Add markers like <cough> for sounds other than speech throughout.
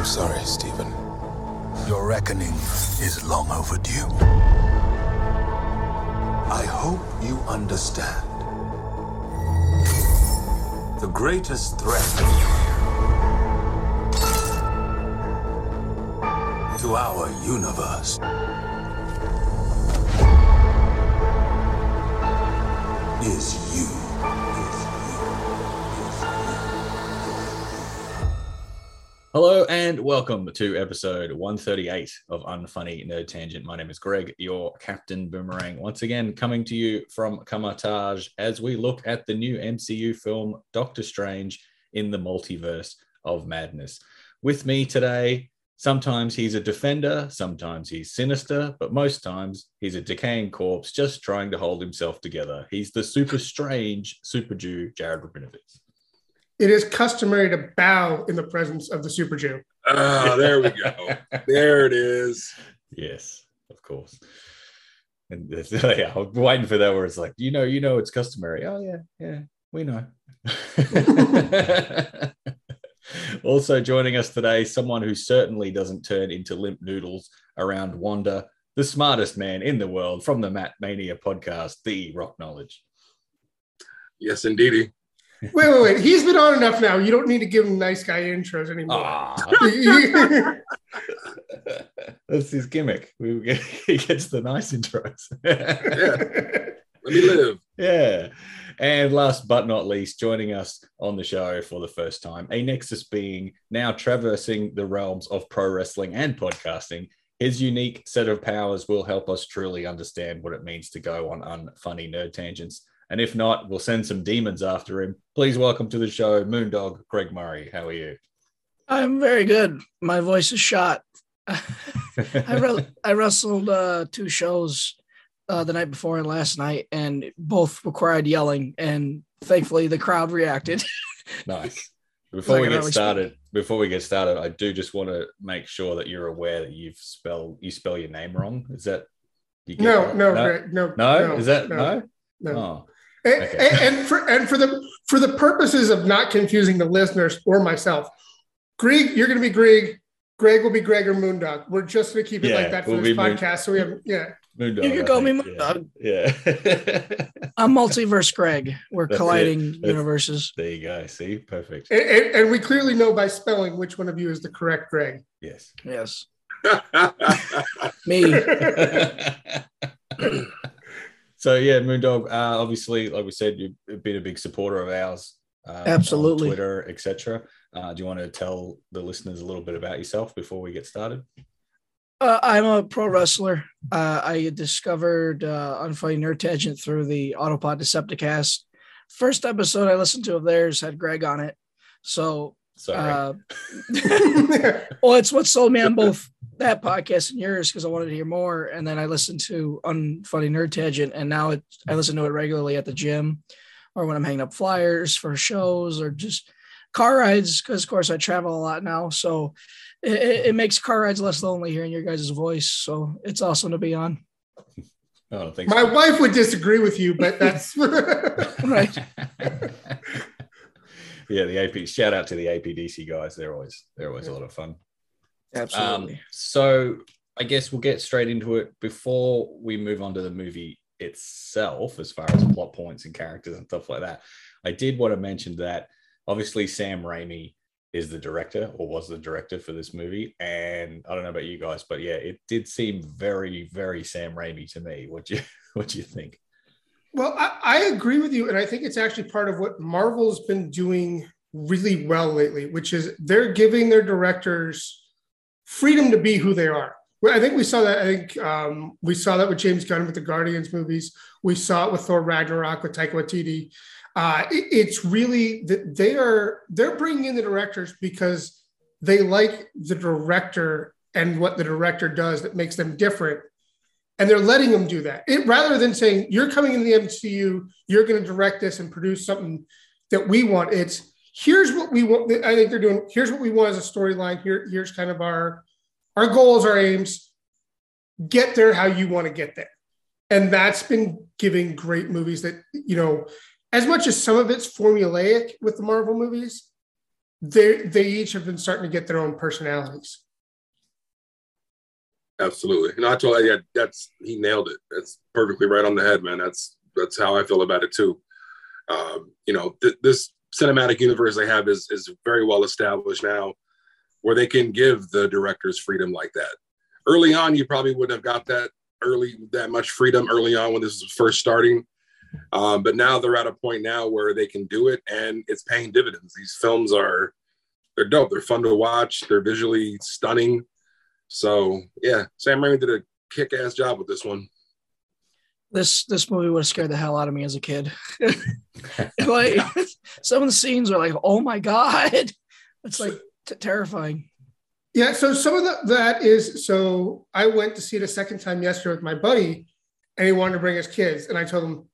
I'm sorry, Stephen. Your reckoning is long overdue. I hope you understand. The greatest threat to our universe is you. Hello and welcome to episode 138 of Unfunny Nerd Tangent. My name is Greig, your Captain Boomerang, once again coming to you from Kamar-Taj as we look at the new MCU film Doctor Strange in the Multiverse of Madness. With me today, sometimes he's a defender, sometimes he's sinister, but most times he's a decaying corpse just trying to hold himself together. He's the super strange super Jew, Jared Robinovitz. It is customary to bow in the presence of the Super Jew. Ah, there we go. <laughs> there it is. Yes, of course. And this- <laughs> yeah, I'm waiting for that where it's like, you know, you know, it's customary. Oh yeah, yeah, we know. <laughs> also joining us today, someone who certainly doesn't turn into limp noodles around Wanda, the smartest man in the world from the MatMania podcast, the Roknowledge. Yes, indeedy. Wait, wait, wait. He's been on enough now. You don't need to give him nice guy intros anymore. <laughs> That's his gimmick. We get, <laughs> he gets the nice intros. yeah. Let me <laughs> live. Yeah. And last but not least, joining us on the show for the first time, a Nexus being now traversing the realms of pro wrestling and podcasting. His unique set of powers will help us truly understand what it means to go on unfunny nerd tangents. And if not, we'll send some demons after him. Please welcome to the show, Moondog Greg Murray. How are you? I'm very good. My voice is shot. I, re- <laughs> I wrestled uh, two shows uh, the night before and last night, and both required yelling. And thankfully, the crowd reacted. <laughs> Nice. Before Like we get early started, before we get started, I do just want to make sure that you're aware that you've spelled you spell your name wrong. Is that you get no, that? no, no, Greg, no, no? Is that no? no. And, Okay. and, and for and for the for the purposes of not confusing the listeners or myself, Greg, you're going to be Greg. Greg will be Greg or Moondog. We're just going to keep it Yeah, like that for we'll this be Moon- podcast. So we have yeah. Moondog. You can I call me think, Moondog. Yeah. yeah. I'm multiverse Greg. We're That's colliding That's- universes. there you go. See, perfect. And, and, and we clearly know by spelling which one of you is the correct Greg. Yes. Yes, <laughs> me. <laughs> <laughs> so yeah, Moondog. Uh, obviously, like we said, you've been a big supporter of ours. Uh, Absolutely. Twitter, etc. Uh, do you want to tell the listeners a little bit about yourself before we get started? Uh, I'm a pro wrestler. Uh, I discovered uh, Unfunny Nerd Tangent through the Autopod Decepticast. First episode I listened to of theirs had Greg on it. So, Sorry. uh, <laughs> well, it's what sold me on both that podcast and yours because I wanted to hear more. And then I listened to Unfunny Nerd Tangent, and now it, I listen to it regularly at the gym or when I'm hanging up flyers for shows or just car rides because, of course, I travel a lot now. So, it, it, it makes car rides less lonely hearing your guys' voice. So it's awesome to be on. oh, thanks. My wife would disagree with you, but that's <laughs> Right. <laughs> yeah, the AP. Shout out to the APDC guys. They're always they're always a lot of fun. Absolutely. Um, so I guess we'll get straight into it before we move on to the movie itself, as far as plot points and characters and stuff like that. I did want to mention that obviously Sam Raimi is the director or was the director for this movie. And I don't know about you guys, but yeah, it did seem very, very Sam Raimi to me. What do you <laughs> what do you think? Well, I, I agree with you. And I think it's actually part of what Marvel's been doing really well lately, which is they're giving their directors freedom to be who they are. I think we saw that. I think um, we saw that with James Gunn with the Guardians movies. We saw it with Thor Ragnarok with Taika Waititi. Uh, it- it's really that they are they're bringing in the directors because they like the director and what the director does that makes them different and they're letting them do that it, rather than saying you're coming in the mcu you're going to direct this and produce something that we want it's here's what we want i think they're doing here's what we want as a storyline here here's kind of our our goals our aims get there how you want to get there and that's been giving great movies that you know as much as some of it's formulaic with the marvel movies they they each have been starting to get their own personalities. Absolutely. And I told yeah, that's he nailed it. That's perfectly right on the head, man. That's that's how I feel about it too. Um, you know, th- this cinematic universe they have is is very well established now, where they can give the directors freedom like that. Early on, you probably wouldn't have got that early that much freedom early on when this was first starting. Um, but now they're at a point now where they can do it, and it's paying dividends. These films are they're dope. They're fun to watch. They're visually stunning. So yeah, Sam Raimi did a kick-ass job with this one. This this movie would have scared the hell out of me as a kid. <laughs> <laughs> like <laughs> some of the scenes are like, oh my god, it's like t- terrifying. Yeah, so some of the, that is so I went to see it a second time yesterday with my buddy, and he wanted to bring his kids, and I told him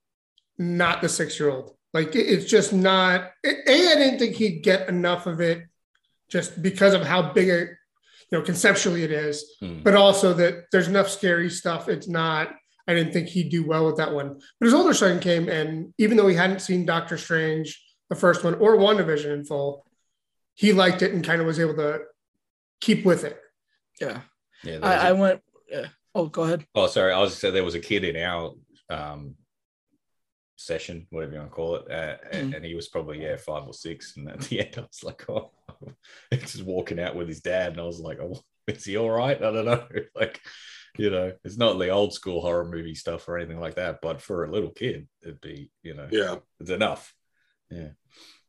not the six year old. Like it- it's just not. A, I didn't think he'd get enough of it, just because of how big it, you know, conceptually it is, Hmm. but also that there's enough scary stuff. It's not. I didn't think he'd do well with that one. But his older son came, and even though he hadn't seen Doctor Strange, the first one, or WandaVision in full, he liked it and kind of was able to keep with it. Yeah, Yeah, there I, a- I went. Yeah. Oh, go ahead. Oh, sorry. I was just saying there was a kid in our um, session, whatever you want to call it, uh, and, Mm. and he was probably yeah five or six. And at the end, I was like, oh, <laughs> he's just walking out with his dad, and I was like, oh, <laughs> is he all right? I don't know. <laughs> Like, you know, it's not the old school horror movie stuff or anything like that, but for a little kid, it'd be, you know, Yeah. it's enough. Yeah.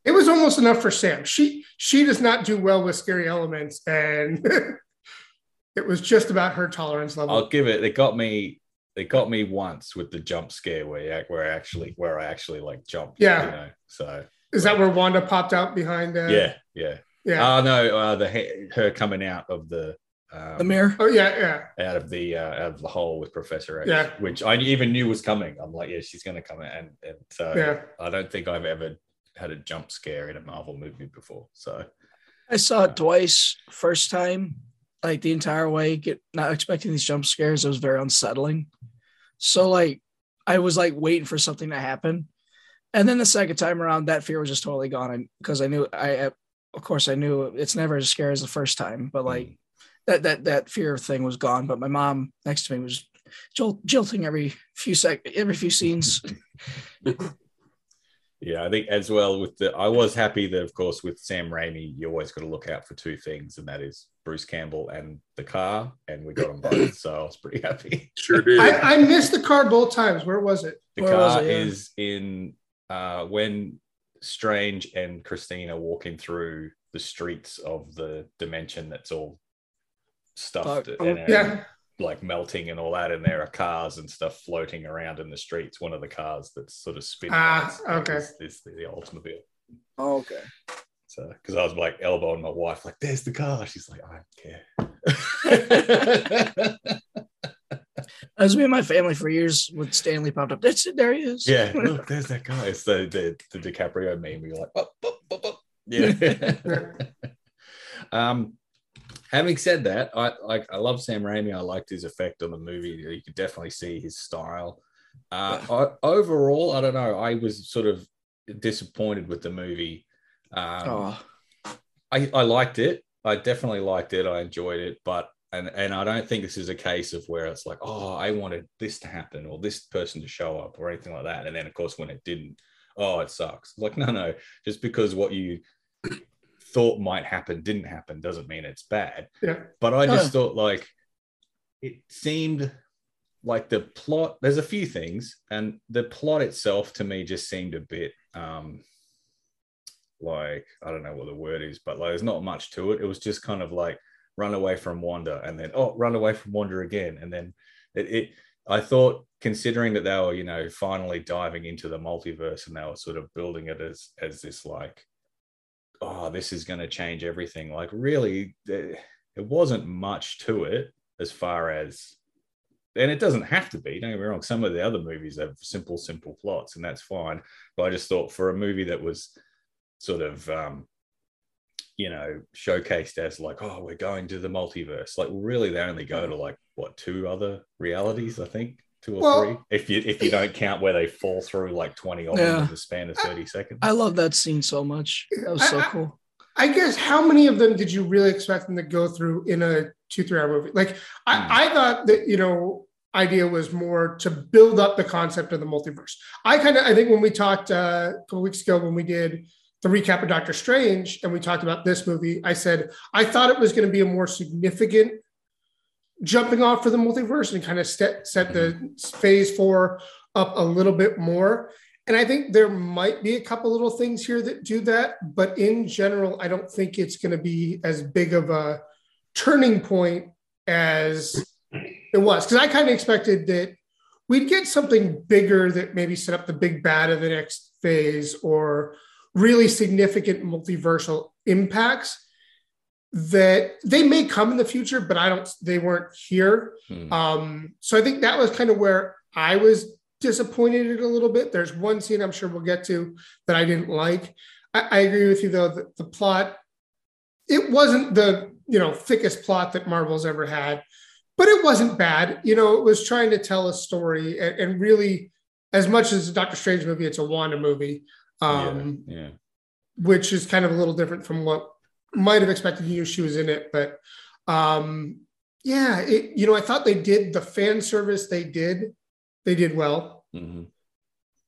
It was almost enough for Sam. She she does not do well with scary elements, and <laughs> it was just about her tolerance level. I'll give it. They got me. They got me once with the jump scare where you, where I actually where I actually like jumped. Yeah. You know. So Is that where Wanda popped out behind? Uh, yeah, yeah. yeah. Oh no, uh, the her coming out of the um, The mirror. oh yeah, yeah. out of the uh, out of the hole with Professor X, Yeah. which I even knew was coming. I'm like, yeah, she's gonna come and and so Yeah. I don't think I've ever had a jump scare in a Marvel movie before. So I saw it twice. First time, like the entire way, get not expecting these jump scares. It was very unsettling. So like, I was like waiting for something to happen, and then the second time around, that fear was just totally gone. Because I knew I, of course, I knew it's never as scary as the first time, but like that that that fear thing was gone. But my mom next to me was jolt, jilting every few sec every few scenes. <laughs> yeah, I think as well with the I was happy that of course with Sam Raimi, you always got to look out for two things, and that is Bruce Campbell and the car, and we got them both. <laughs> so I was pretty happy. Sure did. I, I missed the car both times. Where was it? The Where car it, yeah? is in uh, when Strange and Christine walking through the streets of the dimension that's all stuffed Fuck. and, Yeah. like melting and all that, and there are cars and stuff floating around in the streets. One of the cars that's sort of spinning Ah, okay. is, is the, the Oldsmobile. Oh, okay. So, because I was like elbowing my wife, like, "There's the car." She's like, "I don't care." <laughs> As was me and my family for years. When Stan Lee popped up, that's it. There he is. yeah, <laughs> look, there's that guy. It's the the, the DiCaprio meme. You're like, <laughs> yeah. um, having said that, I like I love Sam Raimi. I liked his effect on the movie. You could definitely see his style. Uh, I, overall, I don't know. I was sort of disappointed with the movie. Um, Oh, I, I liked it. I definitely liked it. I enjoyed it, but and and I don't think this is a case of where it's like, oh, I wanted this to happen or this person to show up or anything like that. And then of course when it didn't, oh, it sucks. It's like, no, no, just because what you thought might happen didn't happen doesn't mean it's bad. Yeah. But I just Huh. thought like it seemed like the plot, there's a few things, and the plot itself to me just seemed a bit um like I don't know what the word is, but like there's not much to it. It was just kind of like run away from Wanda and then oh run away from Wanda again. And then it, it I thought considering that they were, you know, finally diving into the multiverse and they were sort of building it as as this like, oh, this is gonna change everything. Like really it wasn't much to it as far as and it doesn't have to be. Don't get me wrong. Some of the other movies have simple, simple plots, and that's fine. But I just thought for a movie that was sort of, um, you know, showcased as like, oh, we're going to the multiverse. Like, really, they only go to like what two other realities? I think two or Well- three. If you if you don't count where they fall through like twenty of Yeah. in the span of thirty seconds. I love that scene so much. That was so I- I- cool. I guess how many of them did you really expect them to go through in a two three hour movie? Like I, Hmm. I thought that you know idea was more to build up the concept of the multiverse. I kind of I think when we talked uh, a couple weeks ago when we did the recap of Doctor Strange and we talked about this movie, I said I thought it was going to be a more significant jumping off for the multiverse and kind of set set the phase four up a little bit more. And I think there might be a couple little things here that do that, but in general, I don't think it's going to be as big of a turning point as it was. Because I kind of expected that we'd get something bigger that maybe set up the big bad of the next phase or really significant multiversal impacts that they may come in the future, but I don't, they weren't here. Hmm. Um, so I think that was kind of where I was disappointed a little bit. There's one scene I'm sure we'll get to that I didn't like. I, I agree with you though that the plot it wasn't the you know thickest plot that Marvel's ever had, but it wasn't bad. You know, it was trying to tell a story and, and really, as much as a Doctor Strange movie, it's a Wanda movie, um, yeah, yeah. which is kind of a little different from what might have expected. You knew she was in it, but um, yeah, it, you know, I thought they did the fan service they did, they did well. Mhm.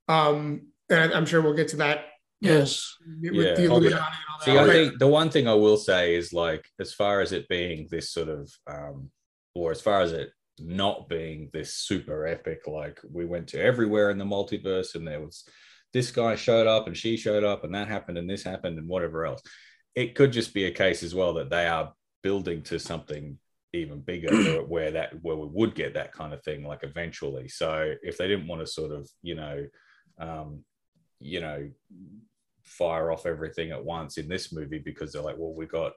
Um, and I'm sure we'll get to that Yes. with Yeah. the Illuminati and all that. See, I But- think the one thing I will say is like, as far as it being this sort of, um, or as far as it not being this super epic, like we went to everywhere in the multiverse and there was this guy showed up and she showed up and that happened and this happened and whatever else. It could just be a case as well that they are building to something even bigger <clears throat> where, that where we would get that kind of thing like eventually. So if they didn't want to sort of, you know, um, you know, fire off everything at once in this movie because they're like, well, we got,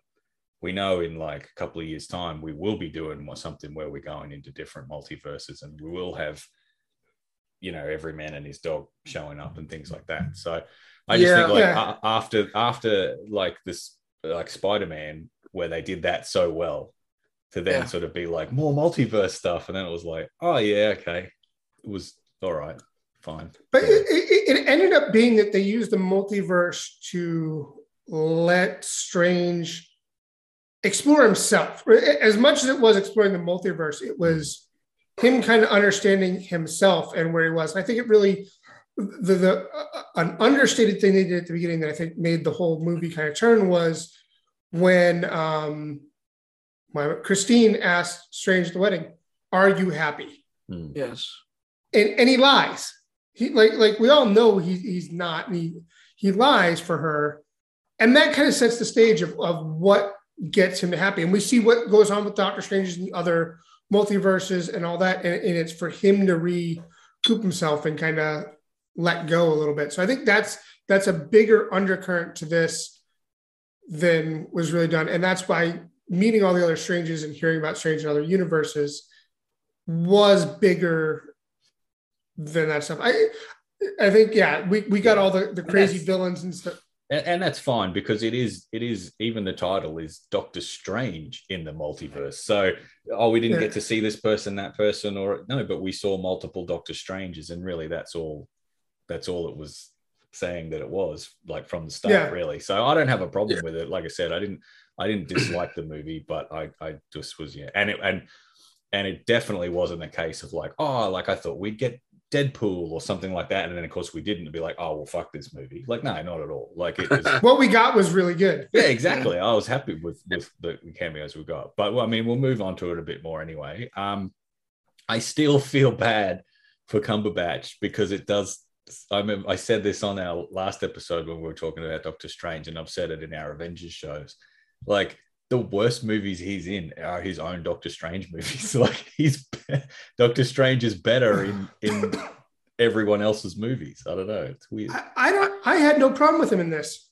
we know in like a couple of years' time we will be doing something where we're going into different multiverses and we will have, you know, every man and his dog showing up and things like that. So I just Yeah. think like Yeah. a- after after like this like Spider Man where they did that so well to then Yeah. sort of be like more multiverse stuff and then it was like, oh yeah, okay, it was all right, fine. But it, it, it ended up being that they used the multiverse to let Strange explore himself. As much as it was exploring the multiverse, it was him kind of understanding himself and where he was. And I think it really the, the uh, an understated thing they did at the beginning that I think made the whole movie kind of turn was when um, my, Christine asked Strange at the wedding, "Are you happy?" Hmm. Yes. and and he lies. He like like we all know he, he's not. He he lies for her, and that kind of sets the stage of, of what gets him to happy. And we see what goes on with Doctor Strange and the other multiverses and all that, and, and it's for him to recoup himself and kind of let go a little bit. So I think that's that's a bigger undercurrent to this than was really done, and that's why meeting all the other strangers and hearing about strange and other universes was bigger than that stuff. I I think yeah, we, we got all the, the crazy villains and stuff. and, and that's fine because it is it is even the title is Doctor Strange in the multiverse. So oh, we didn't Yeah. get to see this person, that person, or no, but we saw multiple Doctor Stranges, and really that's all that's all it was saying that it was like from the start, Yeah. really. So I don't have a problem with it. Like I said, I didn't I didn't dislike the movie, but I I just was yeah, and it and and it definitely wasn't a case of like oh like I thought we'd get Deadpool or something like that, and then of course we didn't. Be like, oh well, fuck this movie. Like, no, not at all. Like it was, <laughs> What we got was really good. <laughs> yeah, exactly. I was happy with with the cameos we got, but well, I mean, we'll move on to it a bit more anyway. Um, I still feel bad for Cumberbatch because it does. I remember I said this on our last episode when we were talking about Doctor Strange, and I've said it in our Avengers shows. Like the worst movies he's in are his own Doctor Strange movies. <laughs> like he's Doctor Strange is better in in <coughs> everyone else's movies. I don't know. It's weird. I, I don't I had no problem with him in this.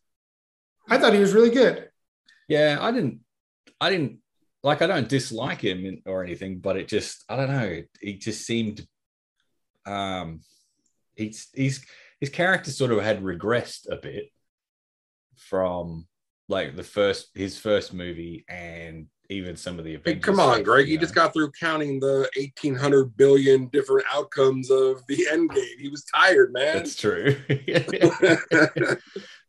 I thought he was really good. Yeah, I didn't. I didn't like. I don't dislike him or anything, but it just. I don't know. He just seemed. Um, he's he's his character sort of had regressed a bit from like the first his first movie and even some of the Hey, come on, stuff, Greg. you You just got through counting the 1,800 billion different outcomes of the end game. He was tired, man. That's true. <laughs>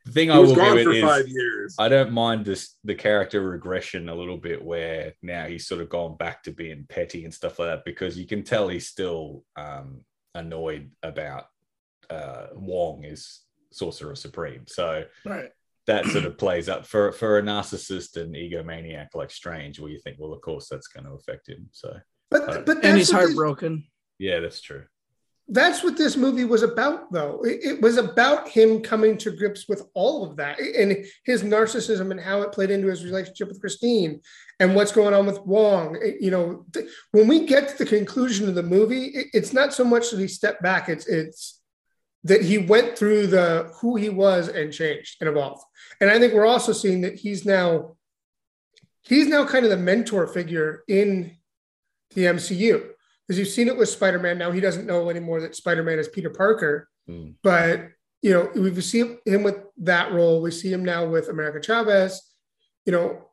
The thing He I was will gone give for it is five years. I don't mind this the character regression a little bit where now he's sort of gone back to being petty and stuff like that because you can tell he's still um, annoyed about uh, Wong is Sorcerer Supreme. So Right. that sort of plays up for for a narcissist and egomaniac like Strange, where you think, well, of course that's going to affect him. So But but And he's what this- heartbroken. yeah, that's true. that's what this movie was about though it, it was about him coming to grips with all of that and his narcissism and how it played into his relationship with christine and what's going on with wong It- you know th- when we get to the conclusion of the movie it- it's not so much that he stepped back it's it's that he went through the who he was and changed and evolved and i think we're also seeing that he's now he's now kind of the mentor figure in the mcu because you've seen it with Spider-Man. Now he doesn't know anymore that Spider-Man is Peter Parker, Mm. but you know we see him with that role. We see him now with America Chavez. You know,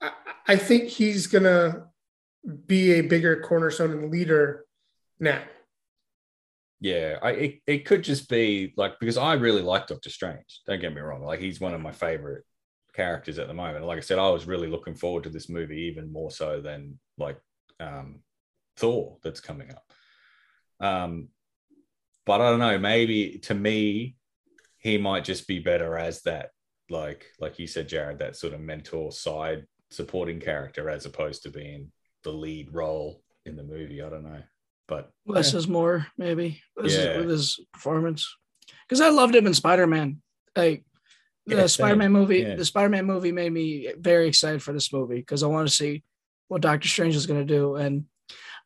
I, I think he's gonna be a bigger cornerstone and leader now. Yeah, I it, it could just be like because I really like Doctor Strange. Don't get me wrong; like he's one of my favorite characters at the moment. Like I said, I was really looking forward to this movie even more so than like um, Thor that's coming up. Um, but I don't know. Maybe to me, he might just be better as that, like like you said, Jared, that sort of mentor side supporting character as opposed to being the lead role in the movie. I don't know, but Less is more, maybe. With, Yeah. his, with his performance. Because I loved him in Spider Man. Like the Yeah. Spider Man movie, Yeah. the Spider Man movie made me very excited for this movie because I want to see what Doctor Strange is going to do. And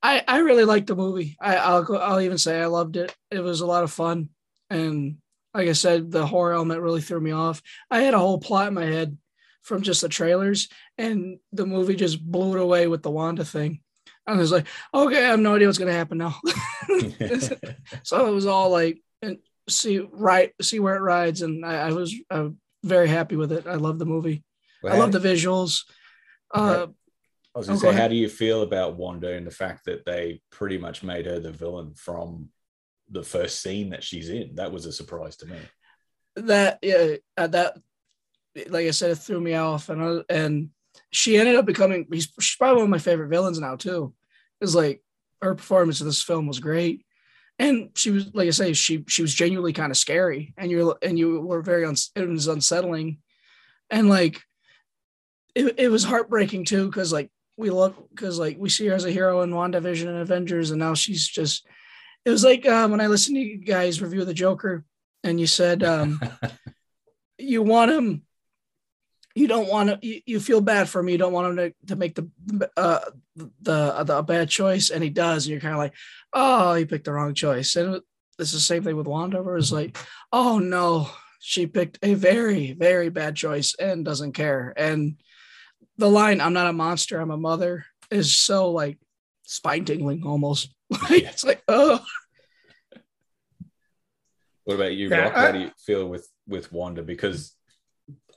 I, I really liked the movie. I, I'll go, I'll even say I loved it. It was a lot of fun. And like I said, the horror element really threw me off. I had a whole plot in my head from just the trailers, and the movie just blew it away with the Wanda thing. I was like, okay, I have no idea what's gonna happen now. <laughs> so it was all like, and see right, see where it rides, and I, I was uh, very happy with it. I love the movie. I love the visuals. Uh, I was going Oh, go say, how do you feel about Wanda and the fact that they pretty much made her the villain from the first scene that she's in? That was a surprise to me. that yeah, uh, that like I said, it threw me off, and I, and she ended up becoming. He's she's probably one of my favorite villains now too. Is like her performance in this film was great, and she was like I say, she she was genuinely kind of scary, and you and you were very uns, it was unsettling, and like it, it was heartbreaking too because like we love because like we see her as a hero in WandaVision and Avengers, and now she's just. It was like um, when I listened to you guys review the Joker, and you said um, <laughs> you want him you don't want to you, you feel bad for him. You don't want him to, to make the uh the the a bad choice. And he does. And you're kind of like oh he picked the wrong choice. And it's the same thing with wanda where it's like oh no she picked a very very bad choice and doesn't care. And the line i'm not a monster i'm a mother is so like spine tingling almost. <laughs> Like, it's like oh. What about you, Yeah, Rok? I- How do you feel with with Wanda? Because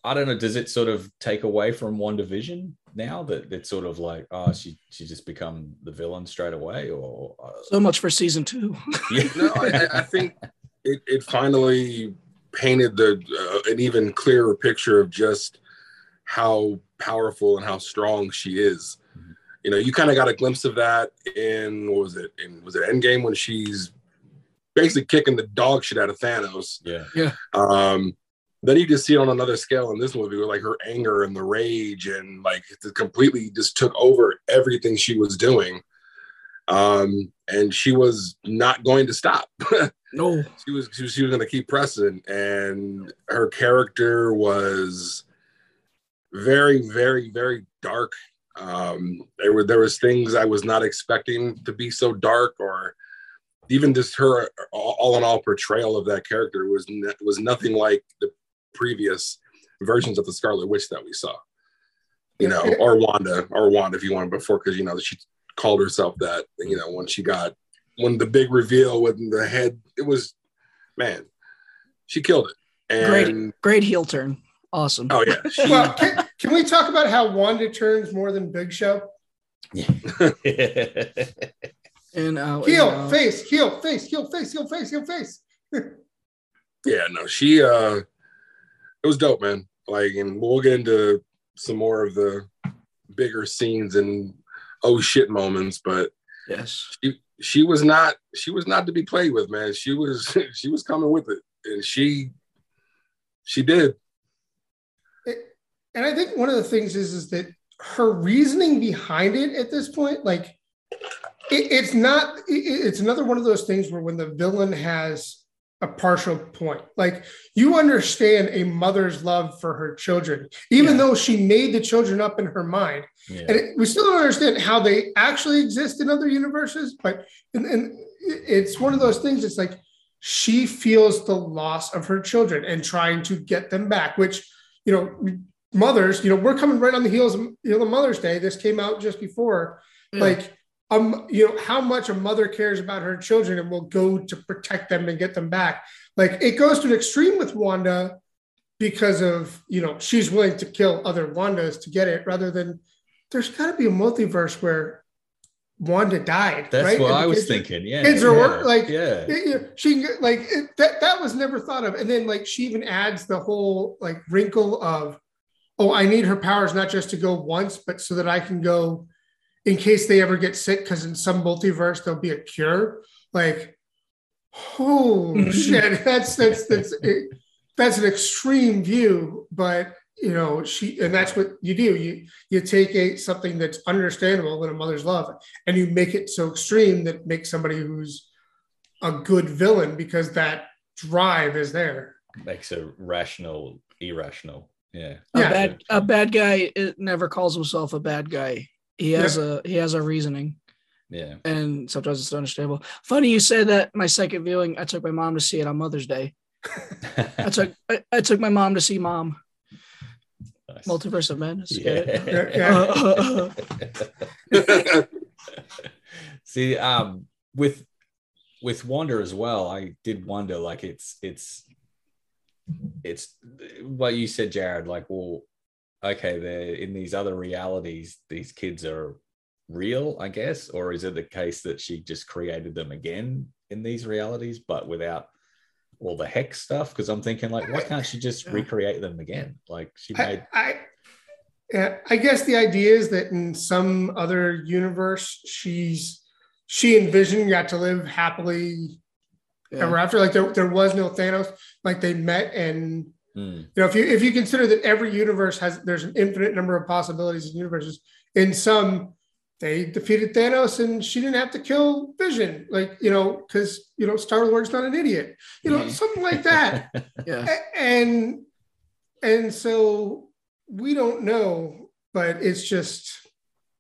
I don't know, does it sort of take away from Wanda Vision now that it's sort of like, oh, she she just become the villain straight away, or uh, so much for season two yeah, <laughs> No, I, I- I think it, it finally painted the uh, an even clearer picture of just how powerful and how strong she is. Mhm. You know, you kind of got a glimpse of that in what was it? In was it Endgame when she's basically kicking the dog shit out of Thanos. Yeah, yeah, Um, then you just see it on another scale in this movie with like her anger and the rage and like it completely just took over everything she was doing. Um, and she was not going to stop. <laughs> no she was she was, she was going to keep pressing and her character was very very very dark um there were there was things i was not expecting to be so dark or even just her all, all in all portrayal of that character was was nothing like the previous versions of the scarlet witch that we saw you know <laughs> or wanda or wanda if you want before because you know she called herself that you know when she got when the big reveal with the head it was man she killed it and great great heel turn awesome oh yeah <laughs> she, Well, can, can we talk about how Wanda turns more than Big Show? Yeah. <laughs> And uh, Heel, you know, face, heel, face, heel, face, heel, face, heel, face. yeah no she uh it was dope, man. Like, and we'll get into some more of the bigger scenes and oh shit moments, but Yes. she she was not she was not to be played with, man. She was <laughs> she was coming with it, and she she did. and I think one of the things is is that her reasoning behind it at this point, like it, it's not. It, it's another one of those things where when the villain has a partial point, like you understand a mother's love for her children, even Yeah. though she made the children up in her mind, Yeah. and it, we still don't understand how they actually exist in other universes. But and, and it's one of those things. It's like she feels the loss of her children and trying to get them back, which you know mothers, you know, we're coming right on the heels of you know the Mother's Day. This came out just before. Yeah. Like, um, you know, how much a mother cares about her children and will go to protect them and get them back. Like it goes to an extreme with Wanda because of you know she's willing to kill other Wandas to get it, rather than there's got to be a multiverse where Wanda died. That's right? what I was kids- thinking. Yeah. kids are yeah, work- like- yeah. yeah, yeah, she can get, like it, that. That was never thought of, and then like she even adds the whole like wrinkle of, oh, I need her powers not just to go once, but so that I can go in case they ever get sick, because in some multiverse there'll be a cure. Like, oh <laughs> shit, that's that's that's it, that's an extreme view, but you know she and that's what you do. You you take a something that's understandable in a mother's love, and you make it so extreme that it makes somebody who's a good villain because that drive is there. Makes a rational irrational. Yeah. A Yeah. bad a bad guy it never calls himself a bad guy. He has a he has a reasoning. Yeah. and sometimes it's understandable. Funny you said that. My second viewing, I took my mom to see it on Mother's Day. I took <laughs> I, I took my mom to see Mom Nice. Multiverse of Madness. Yeah. <laughs> Yeah. <laughs> See, um, with with Wanda as well, I did wonder, like, it's it's it's what you said, Jared. Like, well, okay, they're in these other realities. These kids are real, I guess, or is it the case that she just created them again in these realities, but without all the hex stuff? Because I'm thinking, like, why can't she just recreate them again? Like, she made I, I, yeah, I guess the idea is that in some other universe, she's she and Vision got to live happily ever after. Like there, there was no Thanos. Like they met, and Hmm. you know, if you if you consider that every universe has there's an infinite number of possibilities in universes. In some, they defeated Thanos, and she didn't have to kill Vision. Like you know, because you know, Star Lord's not an idiot. You know, Mhm. something like that. <laughs> Yeah. And and so we don't know but it's just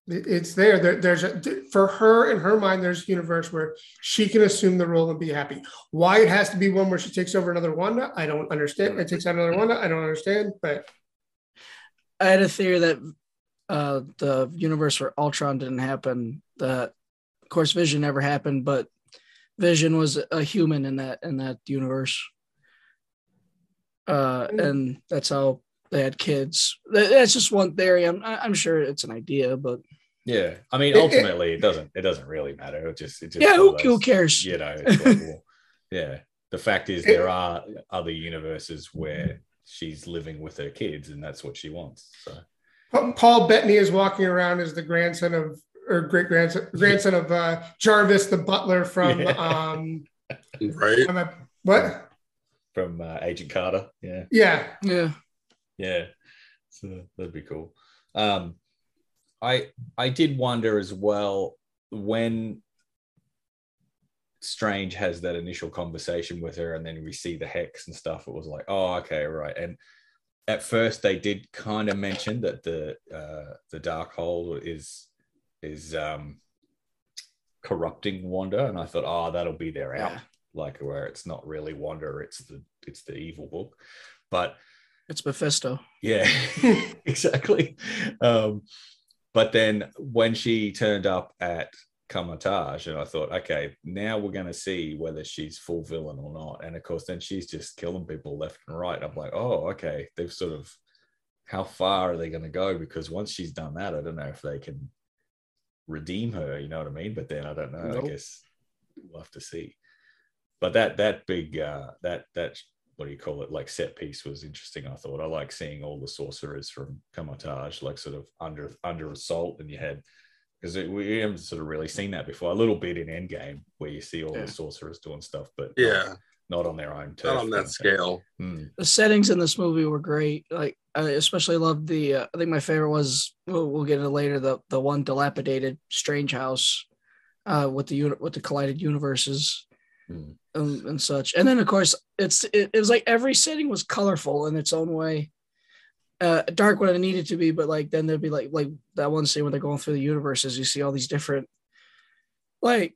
it's there, there there's a for her in her mind there's a universe where she can assume the role and be happy why it has to be one where she takes over another wanda i don't understand it takes out another wanda i don't understand but I had a theory that uh, the universe where Ultron didn't happen. That, of course, Vision never happened, but Vision was a human in that in that universe. Uh, Mm. and that's how they had kids. That's just one theory. I'm I'm sure it's an idea, but Yeah, I mean, It- it- ultimately, it doesn't. It doesn't really matter. It just, it just yeah, who, of who cares? You know, like, well, yeah. The fact is, there are other universes where she's living with her kids, and that's what she wants. So, paul bettany is walking around as the grandson of or great grandson grandson of uh jarvis the butler from <laughs> Yeah. um right? I'm a- what from uh, Agent Carter, yeah, yeah Yeah, yeah. So that'd be cool. Um, I I did wonder as well when Strange has that initial conversation with her, and then we see the hex and stuff. It was like, oh, okay, right. And at first, they did kind of mention that the uh, the Darkhold is is um, corrupting Wanda, and I thought, oh, that'll be their out, Yeah. like where it's not really Wanda, it's the it's the evil book, but it's Mephisto. yeah, <laughs> exactly. Um, but then when she turned up at Kamar-Taj, and I thought, okay, now we're going to see whether she's full villain or not. And of course, then she's just killing people left and right. I'm like, oh, okay. They've sort of, how far are they going to go? Because once she's done that, I don't know if they can redeem her. You know what I mean? But then I don't know. Nope. I guess we'll have to see. But that that big uh, that that what do you call it like set piece was interesting. I thought I like seeing all the sorcerers from Kamar-Taj like sort of under under assault, and you had because we haven't sort of really seen that before. A little bit in Endgame where you see all Yeah. the sorcerers doing stuff, but Yeah, not, not on their own. not on that scale. Hmm. the settings in this movie were great. Like I especially loved the. Uh, I think my favorite was we'll, we'll get into later the the one dilapidated strange house, uh, with the unit with the collided universes, Hmm. um, and such. And then of course it's it, it was like every setting was colorful in its own way. Uh, dark when it needed to be, but like then there'd be like like that one scene where they're going through the universes. You see all these different, like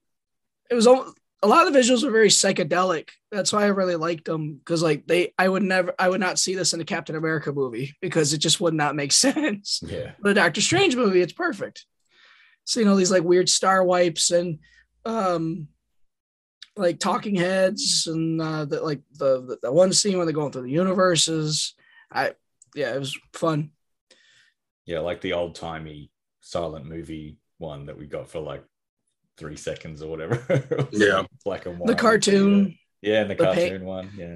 it was all a lot of the visuals were very psychedelic. That's why I really liked them because like they, I would never, I would not see this in a Captain America movie because it just would not make <laughs> sense. Yeah. But a Doctor Strange movie, it's perfect. Seeing all these like weird star wipes and um like talking heads and uh the like the the, the one scene when they're going through the universes. I yeah, it was fun. Yeah, like the old timey silent movie one that we got for like three seconds or whatever. <laughs> Yeah. black and white. The cartoon, Yeah, and the, the cartoon paint- one. Yeah.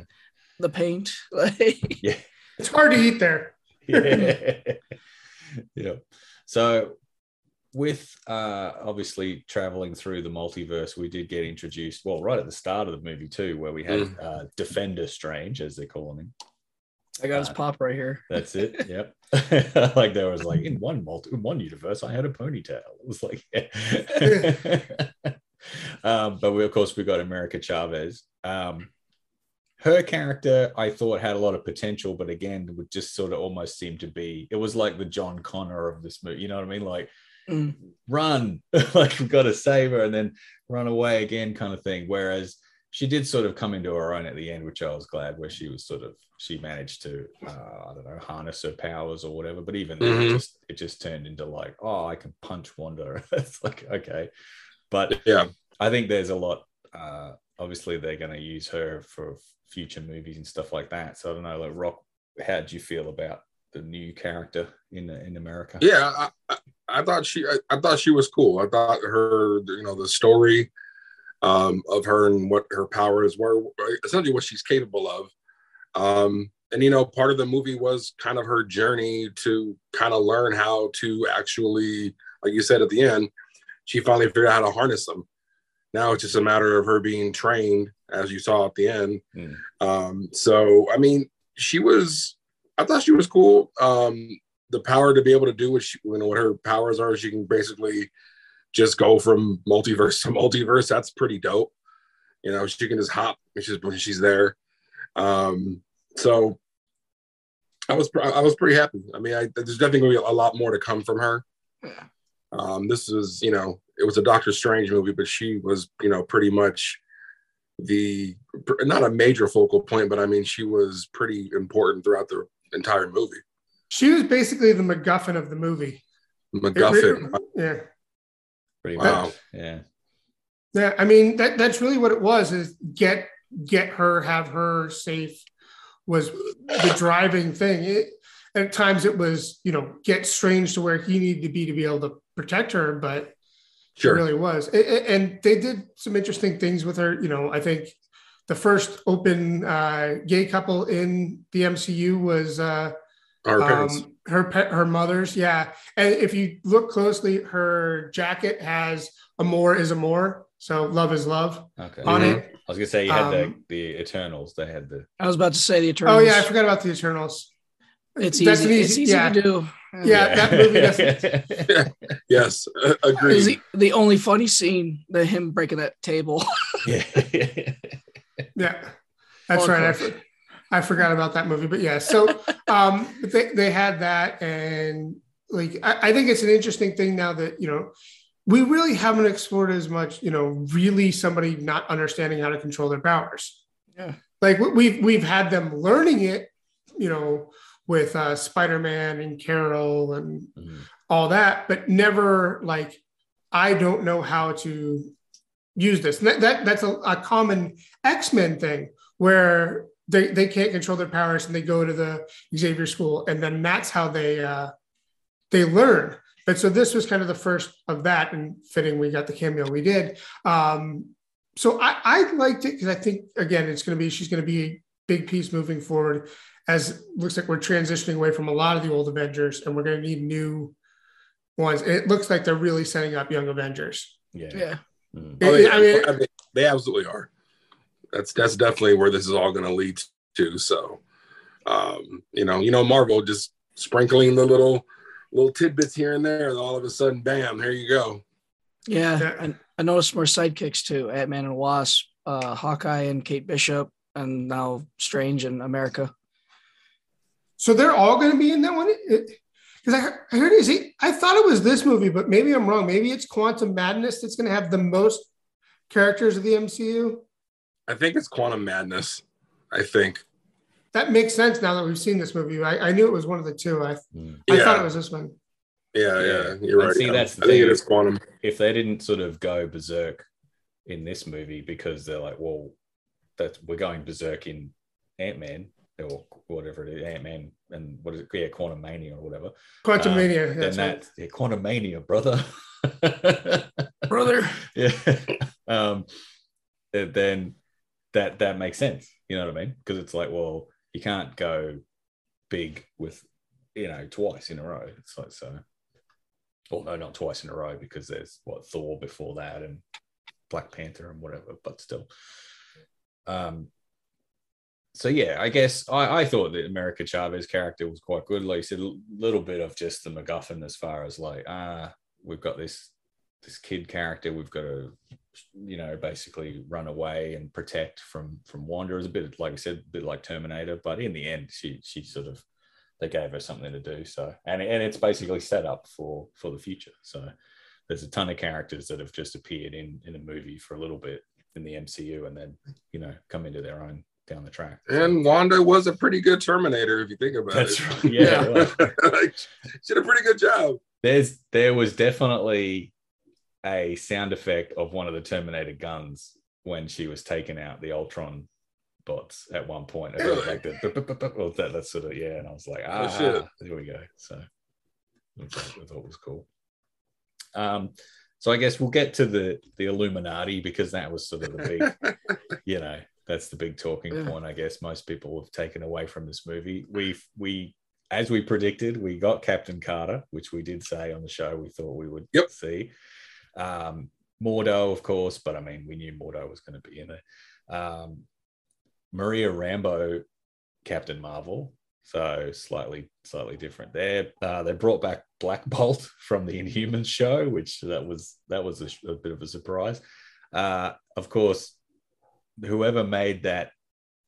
the paint. Like <laughs> Yeah. It's hard to eat there. yeah. <laughs> yeah. So with uh obviously traveling through the multiverse, we did get introduced, well, right at the start of the movie too, where we had Mm. uh Defender Strange, as they're calling him. I got his Uh, pop right here. That's it. <laughs> Yep. <laughs> like there was like in one multi in one universe, I had a ponytail. It was like, yeah. <laughs> um, but we of course we got America Chavez. Um, her character, I thought had a lot of potential, but again, would just sort of almost seem to be. It was like the John Connor of this movie. You know what I mean? Like Mm. run, <laughs> like we've got to save her, and then run away again, kind of thing. Whereas she did sort of come into her own at the end, which I was glad, where she was sort of she managed to uh, I don't know harness her powers or whatever. But even then, it Mhm. just it just turned into like, oh, I can punch Wanda. <laughs> it's like okay, but Yeah, I think there's a lot. Uh, obviously, they're going to use her for future movies and stuff like that. So I don't know, like Rok, how do you feel about the new character in in America? yeah. I, I, I thought she, I, I thought she was cool. I thought her, you know, the story um, of her and what her powers were, essentially what she's capable of. Um, and you know, part of the movie was kind of her journey to kind of learn how to actually, like you said at the end, she finally figured out how to harness them. Now it's just a matter of her being trained, as you saw at the end. Mm. Um, so I mean, she was. I thought she was cool. Um, the power to be able to do what she, you know, what her powers are. She can basically just go from multiverse to multiverse. That's pretty dope. You know, she can just hop when she's when she's there. Um, so I was I was pretty happy. I mean, I, there's definitely going to be a lot more to come from her. Yeah. Um, this is you know, it was a Doctor Strange movie, but she was, you know, pretty much the not a major focal point, but I mean, she was pretty important throughout the entire movie. She was basically the MacGuffin of the movie. MacGuffin. Yeah. Pretty Wow. much. Yeah. Yeah, I mean that that's really what it was is get get her, have her safe was the driving thing. It, at times it was, you know, get strange to where he needed to be to be able to protect her, but Sure. it really was. A- a- And they did some interesting things with her. You know, I think the first open uh, gay couple in the MCU was uh, Our parents. um, her pe- her mother's. Yeah, and if you look closely, her jacket has "Amor is Amor," so love is love Okay. on Mhm. it. I was gonna say you had the Um, the Eternals. They had the I was about to say the Eternals. Oh yeah, I forgot about the Eternals. It's That's easy. an It's easy yeah. to do. Yeah, that movie doesn't- <laughs> Yes, uh, It agreed. the, the only funny scene, the him breaking that table. yeah. <laughs> Yeah, that's right. I, for- I forgot about that movie, but yeah. So <laughs> um, they they had that, and like I, I think it's an interesting thing now that you know we really haven't explored as much. You know, really somebody not understanding how to control their powers. Yeah. like we- we've we've had them learning it. You know, with uh, Spider Man and Carol and Mhm. all that, but never like I don't know how to use this. That, that that's a, a common X Men thing where they they can't control their powers and they go to the Xavier School and then that's how they uh, they learn. But so this was kind of the first of that, and fitting we got the cameo we did. Um, so I, I liked it because I think again it's going to be she's going to be a big piece moving forward. As looks like we're transitioning away from a lot of the old Avengers, and we're going to need new ones. It looks like they're really setting up young Avengers. Yeah. Yeah. Mm. Oh, they, I mean, I mean, they absolutely are. That's that's definitely where this is all going to lead to. So, um, you know, you know, Marvel just sprinkling the little little tidbits here and there, and all of a sudden, bam, here you go. Yeah, Yeah. and I noticed more sidekicks too: Ant Man and Wasp, uh, Hawkeye and Kate Bishop, and now Strange and America. So they're all going to be in that one. Because I, I heard is it, I thought it was this movie, but maybe I'm wrong. Maybe it's Quantum Madness that's going to have the most characters of the MCU. I think it's Quantum Madness. I think. That makes sense now that we've seen this movie. I, I knew it was one of the two. I, Mm. I Yeah. thought it was this one. Yeah, Yeah. yeah, you're And right. see, yeah. that's the I think it thing. Quantum. If they didn't sort of go berserk in this movie because they're like, well, that we're going berserk in Ant Man or whatever it is, Ant Man and what is it? Yeah, Quantum Mania or whatever. Quantum Um, Mania. then That's that right. yeah, Quantum Mania, brother. <laughs> Brother. yeah. Um, then that that makes sense. You know what I mean? Because it's like, well, you can't go big with you know twice in a row. It's like so. Well, no, not twice in a row because there's what Thor before that and Black Panther and whatever. But still, um. So yeah, I guess I, I thought that America Chavez character was quite good. Like you said, a little bit of just the MacGuffin as far as like ah, we've got this this kid character we've got to you know basically run away and protect from from was a bit like I said, a bit like Terminator, but in the end, she she sort of they gave her something to do. So and and it's basically set up for for the future. So there's a ton of characters that have just appeared in in a movie for a little bit in the MCU and then you know come into their own down the track. And Wanda was a pretty good Terminator, if you think about that's it. right. Yeah. like, <laughs> like, she did a pretty good job. there's there was definitely a sound effect of one of the Terminator guns when she was taking out the Ultron bots at one point. Was like the, that, that's sort of yeah, and I was like, ah, shit. here we go. So I thought was cool. Um, so I guess we'll get to the the Illuminati because that was sort of the big, <laughs> you know, that's the big talking Yeah. point. I guess most people have taken away from this movie. We we as we predicted, we got Captain Carter, which we did say on the show we thought we would Yep. see. Um, Mordo, of course, but I mean, we knew Mordo was going to be in it. Um, Maria Rambeau, Captain Marvel, so slightly slightly different there. Uh, they brought back Black Bolt <laughs> from the Inhumans show, which that was that was a, a bit of a surprise. Uh, of course, whoever made that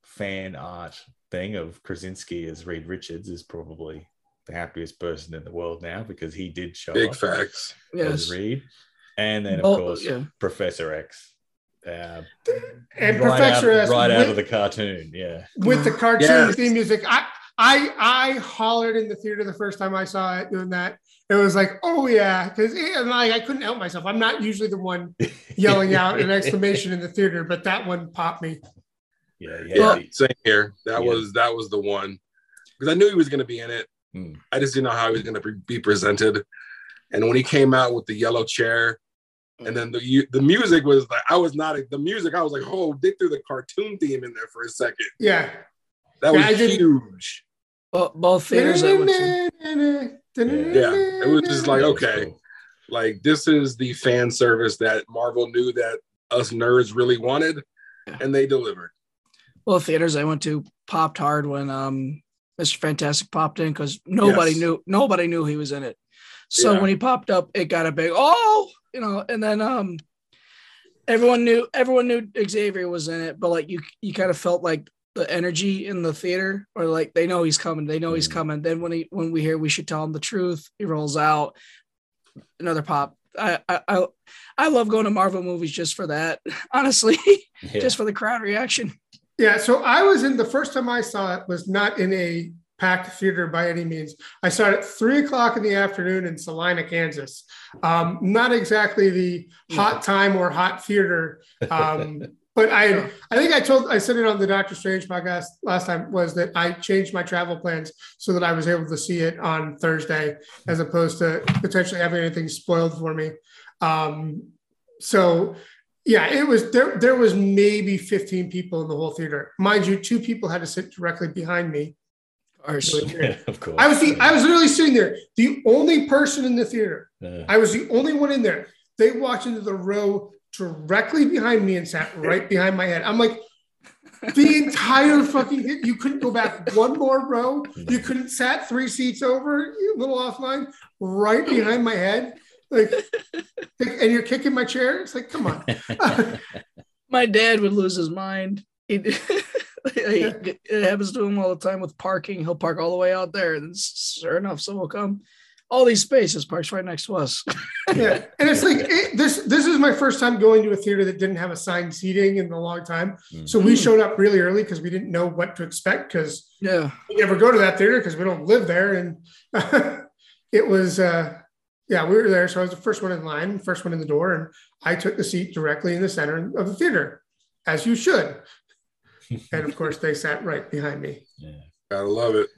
fan art thing of Krasinski as Reed Richards is probably the happiest person in the world now because he did show Big up facts. as Yes. Reed, and then of Oh, course yeah. Professor X. Uh, And right Professor out, S right out of the cartoon, yeah. with the cartoon Yes. theme music. I I I hollered in the theater the first time I saw it doing that. It was like, oh yeah, because like I couldn't help myself. I'm not usually the one yelling out an <laughs> exclamation in the theater, but that one popped me. Yeah, yeah. Yeah, same here. That Yeah. was that was the one because I knew he was going to be in it. Hmm. I just didn't know how he was going to be presented. And when he came out with the yellow chair, and then the the music was like I was not the music. I was like, oh, they threw the cartoon theme in there for a second. Yeah. That Yeah, was I did- huge. Bo- both theaters I went to. Yeah, it was just like okay, like this is the fan service that Marvel knew that us nerds really wanted, Yeah. and they delivered. Both theaters I went to popped hard when um Mr. Fantastic popped in because nobody Yes. knew nobody knew he was in it. So Yeah. when he popped up, it got a big oh, you know, and then um everyone knew everyone knew Xavier was in it, but like you you kind of felt like the energy in the theater or like they know he's coming, they know he's Mhm. coming. Then when he when we hear we should tell him the truth, he rolls out another pop. I I I, I love going to Marvel movies just for that, <laughs> honestly, Yeah. just for the crowd reaction. Yeah, so I was in the first time I saw it was not in a packed theater by any means. I saw it at three o'clock in the afternoon in Salina, Kansas. Um, not exactly the hot time or hot theater. Um, <laughs> but I, I think I told, I said it on the Doctor Strange podcast last time was that I changed my travel plans so that I was able to see it on Thursday as opposed to potentially having anything spoiled for me. Um, so Yeah, it was there. There was maybe 15 people in the whole theater. Mind you, two people had to sit directly behind me. Of course. <laughs> of course. I was the I was literally sitting there, the only person in the theater. Uh, I was the only one in there. They walked into the row directly behind me and sat right behind my head. I'm like, the entire fucking you couldn't go back one more row. You couldn't sat three seats over, a little offline, right behind my head. Like, and you're kicking my chair. It's like, come on. <laughs> My dad would lose his mind. <laughs> He, it happens to him all the time with parking. He'll park all the way out there, and sure enough, someone will come. All these spaces parks right next to us. <laughs> yeah, and it's like it, this. This is my first time going to a theater that didn't have assigned seating in a long time. So we showed up really early because we didn't know what to expect because yeah. we never go to that theater because we don't live there. And <laughs> it was, uh, yeah, we were there. So I was the first one in line, first one in the door, and I took the seat directly in the center of the theater, as you should. <laughs> and of course, they sat right behind me. yeah. Gotta love it.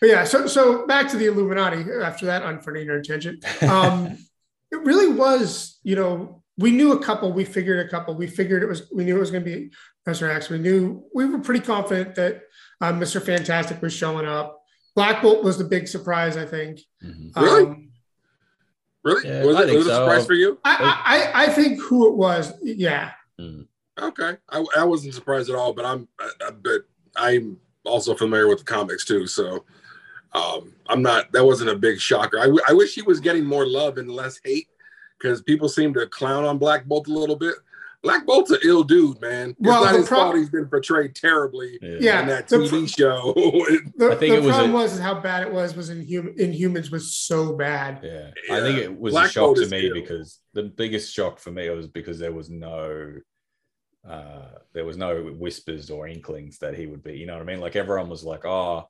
But yeah, so so back to the Illuminati after that unfunny nerd tangent. Um, <laughs> it really was, you know, we knew a couple, we figured a couple, we figured it was, we knew it was going to be Professor X. We knew we were pretty confident that um, Mr. Fantastic was showing up. Black Bolt was the big surprise, I think. Mhm. Really? Um, Really? Yeah, was I it, think was it a surprise for you? I, I I think who it was, yeah. Mm. Okay, I, I wasn't surprised at all, but I'm I, I, but I'm also familiar with the comics too, so um, I'm not. That wasn't a big shocker. I, w- I wish he was getting more love and less hate because people seem to clown on Black Bolt a little bit. Black Bolt's an ill dude, man. It's Well, not his prob- fault he's been portrayed terribly Yeah. in that the TV show. <laughs> The, I think the it was problem a- was is how bad it was. Was in human in humans was so bad. Yeah. I think it was Black a shock Bolt to me ill. because the biggest shock for me was because there was no uh there was no whispers or inklings that he would be, you know what I mean? Like everyone was like, oh,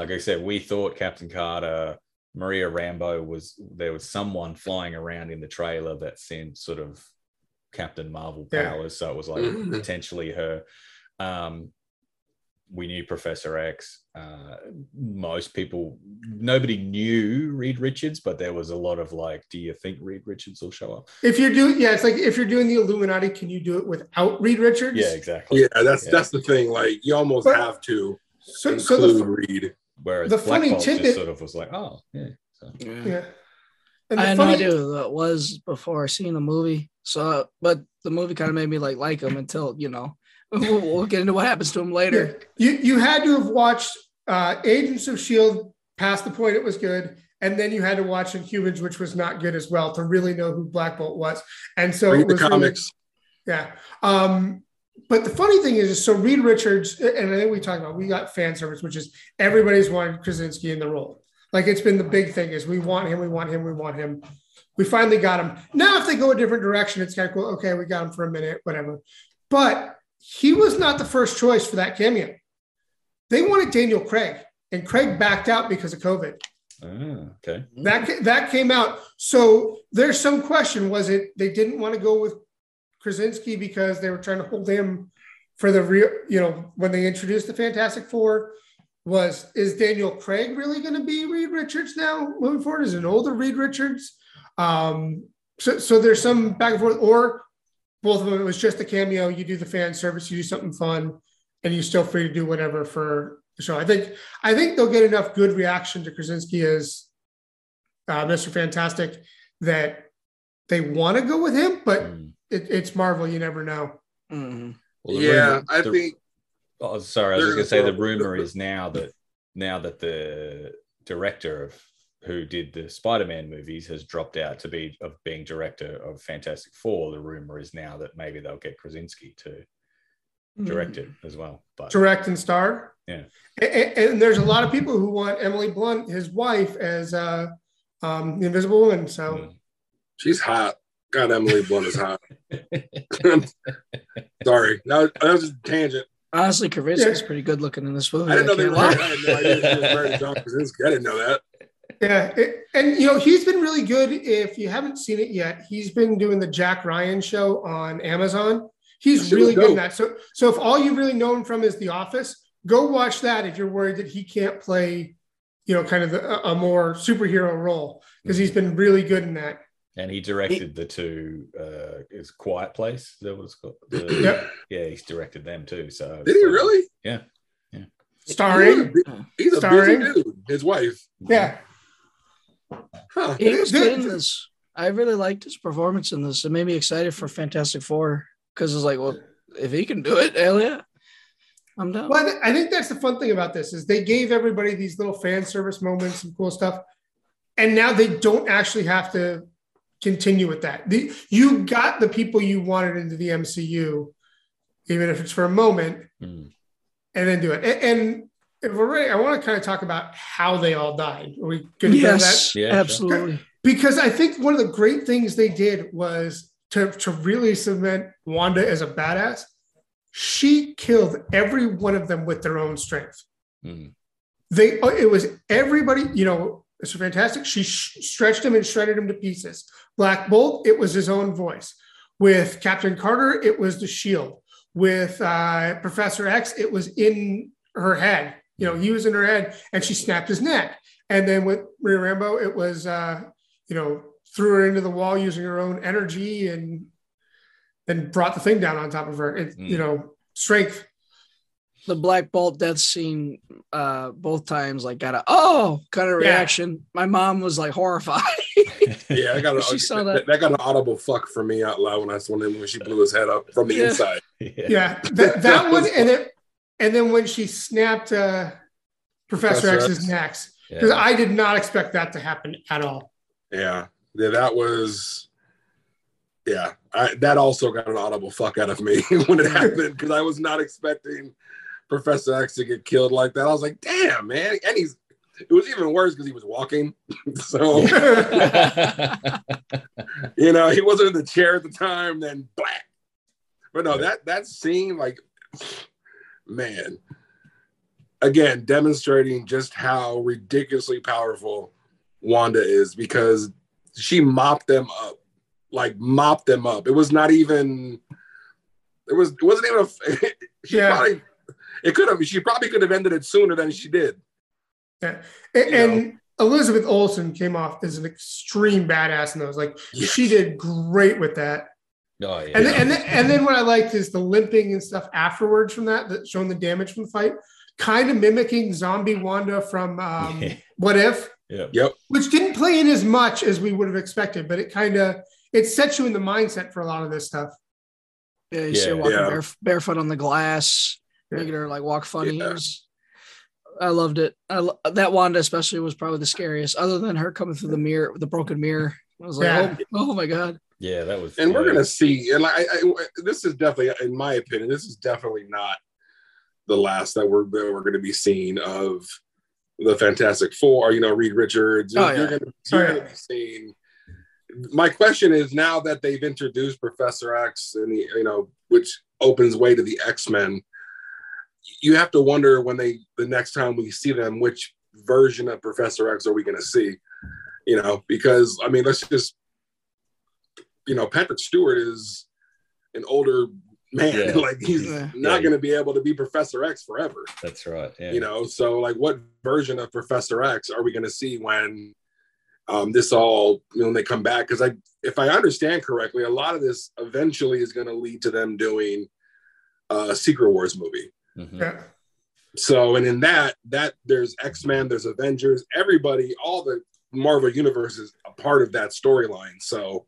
like I said, we thought Captain Carter, Maria Rambeau was there was someone flying around in the trailer that sent sort of Captain Marvel Yeah. powers. So it was like Mhm. potentially her. Um we knew Professor X. Uh, most people, nobody knew Reed Richards, but there was a lot of like, do you think Reed Richards will show up? If you're doing, yeah, it's like if you're doing the Illuminati, can you do it without Reed Richards? Yeah, exactly. yeah, that's Yeah. that's the thing. Like you almost But- have to So, include so the, Reed. Whereas The Black funny Bolt tidbit- just sort of was like, oh, yeah. So, yeah. And I the had funny, no idea who that was before seeing the movie. So, but the movie kind of made me like like him until you know <laughs> we'll, we'll get into what happens to him yeah, later. you you had to have watched uh, Agents of Shield past the point it was good, and then you had to watch Inhumans, which was not good as well, to really know who Black Bolt was. And so Read it the was really- comics. Yeah. Um, but the funny thing is, so Reed Richards, and I think we talked about, we got fan service, which is everybody's wanted Krasinski in the role. Like it's been the big thing is we want him, we want him, we want him. We finally got him. Now, if they go a different direction, it's kind of cool. Okay, we got him for a minute, whatever. But he was not the first choice for that cameo. They wanted Daniel Craig, and Craig backed out because of COVID. ah, okay. That that came out. So there's some question: was it they didn't want to go with Krasinski because they were trying to hold him for the real? You know, when they introduced the Fantastic Four, was is Daniel Craig really going to be Reed Richards now moving forward? Is an older Reed Richards? Um, so so there's some back and forth, or both of them. It was just a cameo. You do the fan service, you do something fun, and you're still free to do whatever for the show. I think I think they'll get enough good reaction to Krasinski as uh, Mr. Fantastic that they want to go with him, but Mm. It, it's Marvel. You never know. Mhm. Well, Yeah, rumor- I the- think Oh, sorry, I was just going to say the rumor is now that now that the director of who did the Spider-Man movies has dropped out to be of being director of Fantastic Four. The rumor is now that maybe they'll get Krasinski to direct it as well. But Direct and star. Yeah. A- a- And, there's a lot of people who want Emily Blunt, his wife, as uh, um, the Invisible Woman. So Mm. she's hot. God, Emily Blunt is hot. Sorry, no, that was just a tangent. Honestly, Krasinski's Yeah. pretty good looking in this movie. I didn't know they were. I lie. had no idea she was married to John Krasinski. I didn't know that. yeah, it- and you know he's been really good. If you haven't seen it yet, he's been doing the Jack Ryan show on Amazon. He's That shit really good in that. So, so if all you really know him from is The Office, go watch that. If you're worried that he can't play, you know, kind of a- a more superhero role, because he's been really good in that. And he directed the two. Uh, is Quiet Place? Is that what it's called? The- Yep. Yeah, he's directed them too. So Did he really? Yeah. Yeah. Starring. He's a Starring? busy dude. His wife. Yeah. Huh. He was good in this. I really liked his performance in this. It made me excited for Fantastic Four because it's like, well, if he can do it, hell yeah, I'm done. Well, I I think that's the fun thing about this is they gave everybody these little fan service moments and cool stuff, and now they don't actually have to continue with that. The, you got the people you wanted into the MCU, even if it's for a moment, Mm. and then do it. A- And, if we're ready, I want to kind of talk about how they all died. Are we good to go to that? yes, Yeah, sure. absolutely. because I think one of the great things they did was to, to really cement Wanda as a badass. She killed every one of them with their own strength. Mm. They it was everybody, you know, it's Fantastic. She sh- stretched him and shredded him to pieces. Black Bolt, it was his own voice. With Captain Carter, it was the shield. With uh, Professor X, it was in her head. You know, he was in her head, and she snapped his neck. And then with Maria Rambeau, it was uh, you know threw her into the wall using her own energy and then brought the thing down on top of her. It, Mm. You know, strength. The Black Bolt death scene, uh, both times, like got a oh kind of Yeah. reaction. My mom was like horrified. <laughs> Yeah, I got a, <laughs> She saw that. that. got an audible fuck for me out loud when I saw when she blew his head up from the Yeah. inside. <laughs> yeah. Yeah, that, <laughs> that one, and then and then when she snapped uh, Professor, Professor X's X. necks, because Yeah. I did not expect that to happen at all. Yeah, yeah, that was. Yeah, I, that also got an audible fuck out of me when it happened because I was not expecting Professor X to get killed like that. I was like, damn, man, and he's. It was even worse because he was walking, <laughs> so <laughs> you know he wasn't in the chair at the time. Then black, but no, that that scene, like, man, again demonstrating just how ridiculously powerful Wanda is because she mopped them up, like mopped them up. It was not even. It was. It wasn't even. A, <laughs> she Yeah. probably. It could have. She probably could have ended it sooner than she did. And, and Elizabeth Olsen came off as an extreme badass in those. Like Yes. she did great with that. Oh yeah. And then, and then and then what I liked is the limping and stuff afterwards from that, that showing the damage from the fight, kind of mimicking zombie Wanda from um, Yeah. What If. yeah. Yep. which didn't play in as much as we would have expected, but it kind of it sets you in the mindset for a lot of this stuff. Yeah, you Yeah. see her walking Yeah. baref- barefoot on the glass, Yeah. making her like walk funny. Yeah. It was- I loved it. I, lo- that Wanda especially was probably the scariest, other than her coming through the mirror, the broken mirror. I was like, Yeah. oh, oh my god. Yeah, that was. and we're gonna see and I, I, this is definitely in my opinion this is definitely not the last that we're that we're gonna be seeing of the fantastic four you know reed richards Oh, you're yeah. gonna, you're Oh, gonna yeah. be seeing my question is now that they've introduced professor x and the you know which opens way to the x-men you have to wonder when they the next time we see them which version of professor x are we going to see you know because i mean let's just you know patrick stewart is an older man Yeah. <laughs> like he's Yeah. not Yeah. going to be able to be professor x forever That's right. Yeah. you know so like what version of professor x are we going to see when um, this all you know, when they come back because i if i understand correctly a lot of this eventually is going to lead to them doing a secret wars movie Mhm. Yeah. so and in that that there's x-men there's avengers everybody all the marvel universe is a part of that storyline so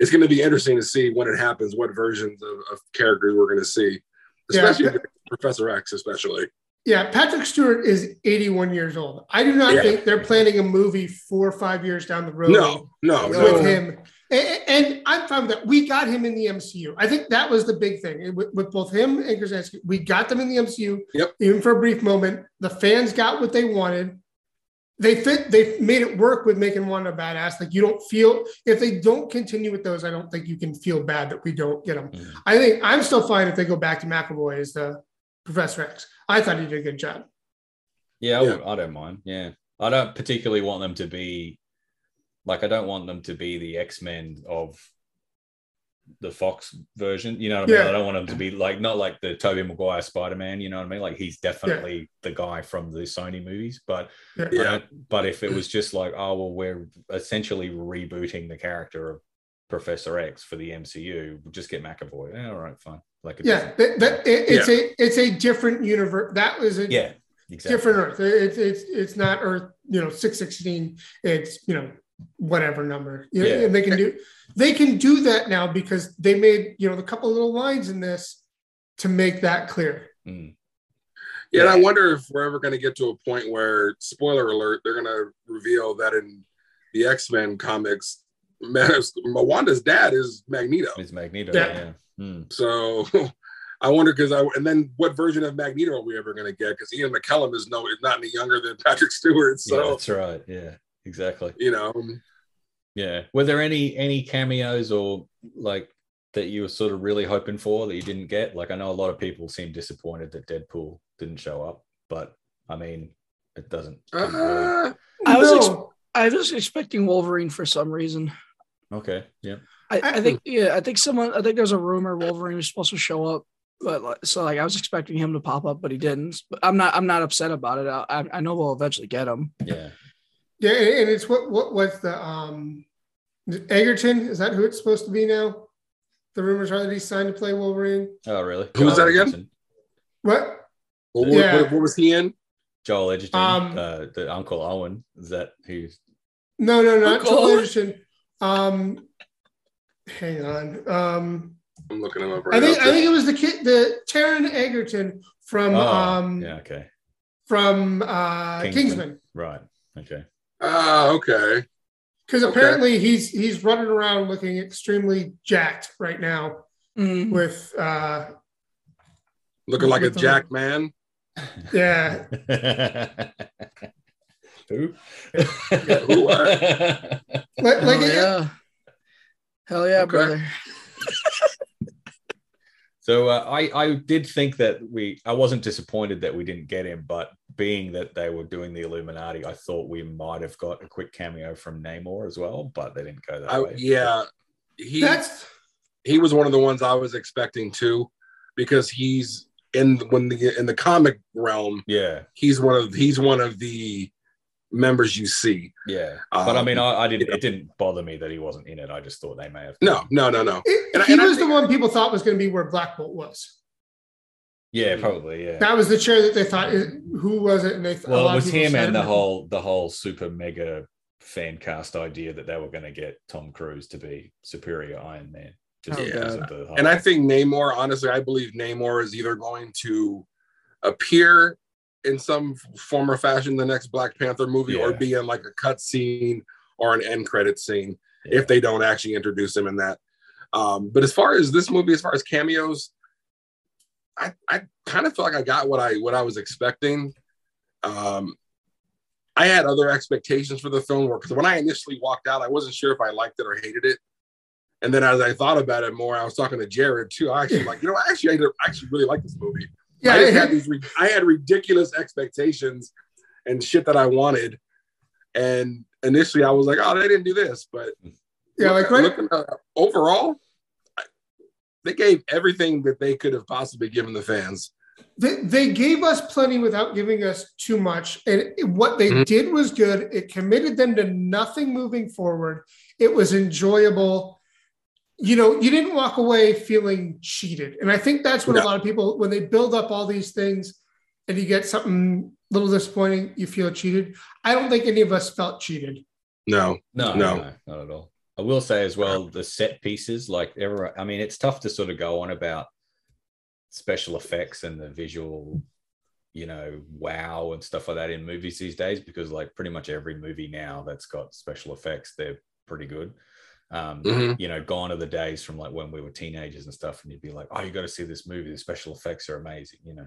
it's going to be interesting to see when it happens what versions of, of characters we're going to see Yeah. especially professor x especially Yeah, Patrick Stewart is 81 years old. I do not Yeah. think they're planning a movie four or five years down the road no no with no him. And, and I'm fine with that. We got him in the MCU. I think that was the big thing with, with both him and Krasinski. We got them in the MCU, Yep. even for a brief moment. The fans got what they wanted. They fit. They made it work with making one a badass. Like you don't feel if they don't continue with those. I don't think you can feel bad that we don't get them. Mhm. I think I'm still fine if they go back to McAvoy as the Professor X. I thought he did a good job. Yeah, I, Yeah. would- I don't mind. Yeah, I don't particularly want them to be like I don't want them to be the X Men of the Fox version. You know what I mean? Yeah. I don't want him to be like not like the Tobey Maguire Spider Man. You know what I mean? Like he's definitely the guy from the Sony movies. But Yeah. I don't- but if it <clears throat> was just like, oh well, we're essentially rebooting the character of Professor X for the MCU, we'll just get McAvoy. Yeah, all right, fine. Like Yeah, that, that, it, it's a it's a different universe. That was a yeah, exactly. different Earth. It's it's it's not Earth. You know, six sixteen. It's you know whatever number. You know, Yeah. they can do they can do that now because they made you know the couple little lines in this to make that clear. Mm. Yeah, and I wonder if we're ever going to get to a point where, spoiler alert, they're going to reveal that in the X Men comics, Wanda's dad is Magneto. It's Magneto. Yeah. Yeah. Mm. So <laughs> I wonder because I and then what version of Magneto are we ever going to get? Because Ian McKellen is no is not any younger than Patrick Stewart. yeah, So that's right. Yeah, exactly. you know, Yeah. Were there any any cameos or like that you were sort of really hoping for that you didn't get? Like I know a lot of people seem disappointed that Deadpool didn't show up, but I mean, it doesn't. didn't really- uh, I was ex- I was expecting Wolverine for some reason. Okay. Yeah. I, I think yeah, I think someone I think there's a rumor Wolverine was supposed to show up, but like, so like I was expecting him to pop up, but he didn't. But I'm not I'm not upset about it. I, I- I know we'll eventually get him. Yeah. Yeah, and, and it's what what what's the um Egerton? Is that who it's supposed to be now? The rumors are that he's signed to play Wolverine. Oh, really? Who was that again? What? what, Yeah. what, what was he in? Joel Edgerton, Um, uh, the Uncle Owen. Is that who's? No, no, not Uncle Joel Owen? Edgerton. Um, hang on. Um, I'm looking him up right I think now. I think it was the kid, the Taron Egerton from Oh, um yeah. Okay. from uh Kingsman. Kingsman. Right. Okay. Ah, okay. Because Okay. apparently he's he's running around looking extremely jacked right now Mhm. with uh Looking like a With the- Jack <laughs> man. yeah Who? who, like, like Hell it- yeah, hell yeah, Okay. brother. <laughs> So uh, I I did think that we I wasn't disappointed that we didn't get him, but being that they were doing the Illuminati, I thought we might have got a quick cameo from Namor as well, but they didn't go that I, way. yeah, he that's he was one of the ones I was expecting too, because he's in when the in the comic realm, yeah, he's one of he's one of the members you see. yeah. but I Um, mean, I, I didn't. you know. It didn't bother me that he wasn't in it. I just thought they may have. No, no, no, no. it- And I- he and I was the one people thought was going to be where Black Bolt was. Yeah, probably. Yeah. That was the chair that they thought. Who was it? And they a Well, it was him and the it. whole the whole super mega fan cast idea that they were going to get Tom Cruise to be superior Iron Man. Just Oh, because God. of the And I think Namor, honestly, I believe Namor is either going to appear in some form or fashion the next Black Panther movie or be in like a cut scene or an end credit scene Yeah. if they don't actually introduce him in that. Um, but as far as this movie, as far as cameos, I, I kind of feel like I got what I what I was expecting. Um, I had other expectations for the film where because when I initially walked out, I wasn't sure if I liked it or hated it. And then as I thought about it more, I was talking to Jared too. I actually <laughs> like, you know, I actually, I actually really like this movie. Yeah, I, had these I had ridiculous expectations and shit that I wanted. And initially, I was like, oh, they didn't do this. But yeah, like looking- uh, overall, I- they gave everything that they could have possibly given the fans. they, they gave us plenty without giving us too much. And what they Mhm. did was good. It committed them to nothing moving forward. It was enjoyable. You know, you didn't walk away feeling cheated. And I think that's what No. a lot of people, when they build up all these things and you get something a little disappointing, you feel cheated. I don't think any of us felt cheated. No, No, No. no, not at all. I will say as well, the set pieces, like ever, I mean, it's tough to sort of go on about special effects and the visual, you know, wow and stuff like that in movies these days, because like pretty much every movie now that's got special effects, they're pretty good. Um, Mhm. you know, gone are the days from like when we were teenagers and stuff, and you'd be like, oh, you got to see this movie. The special effects are amazing, you know.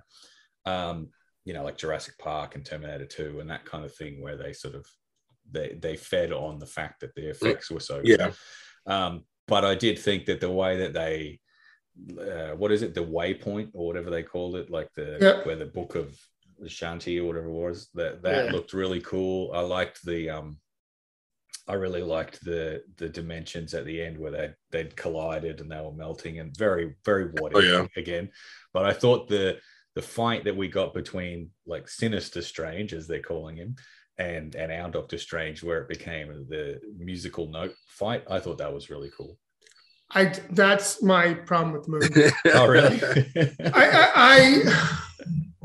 Um, you know, like Jurassic Park and Terminator 2 and that kind of thing, where they sort of they they fed on the fact that the effects were so good. Yeah. Um, but I did think that the way that they uh, what is it, the waypoint or whatever they called it, like the Yep. where the book of the Shanti or whatever it was, that that Yeah. looked really cool. I liked the um I really liked the the dimensions at the end where they they'd collided and they were melting and very very what Oh, yeah. again. But I thought the the fight that we got between like Sinister Strange as they're calling him and and our Doctor Strange where it became the musical note fight. I thought that was really cool. I that's my problem with the movie. <laughs> Oh really? I, I, I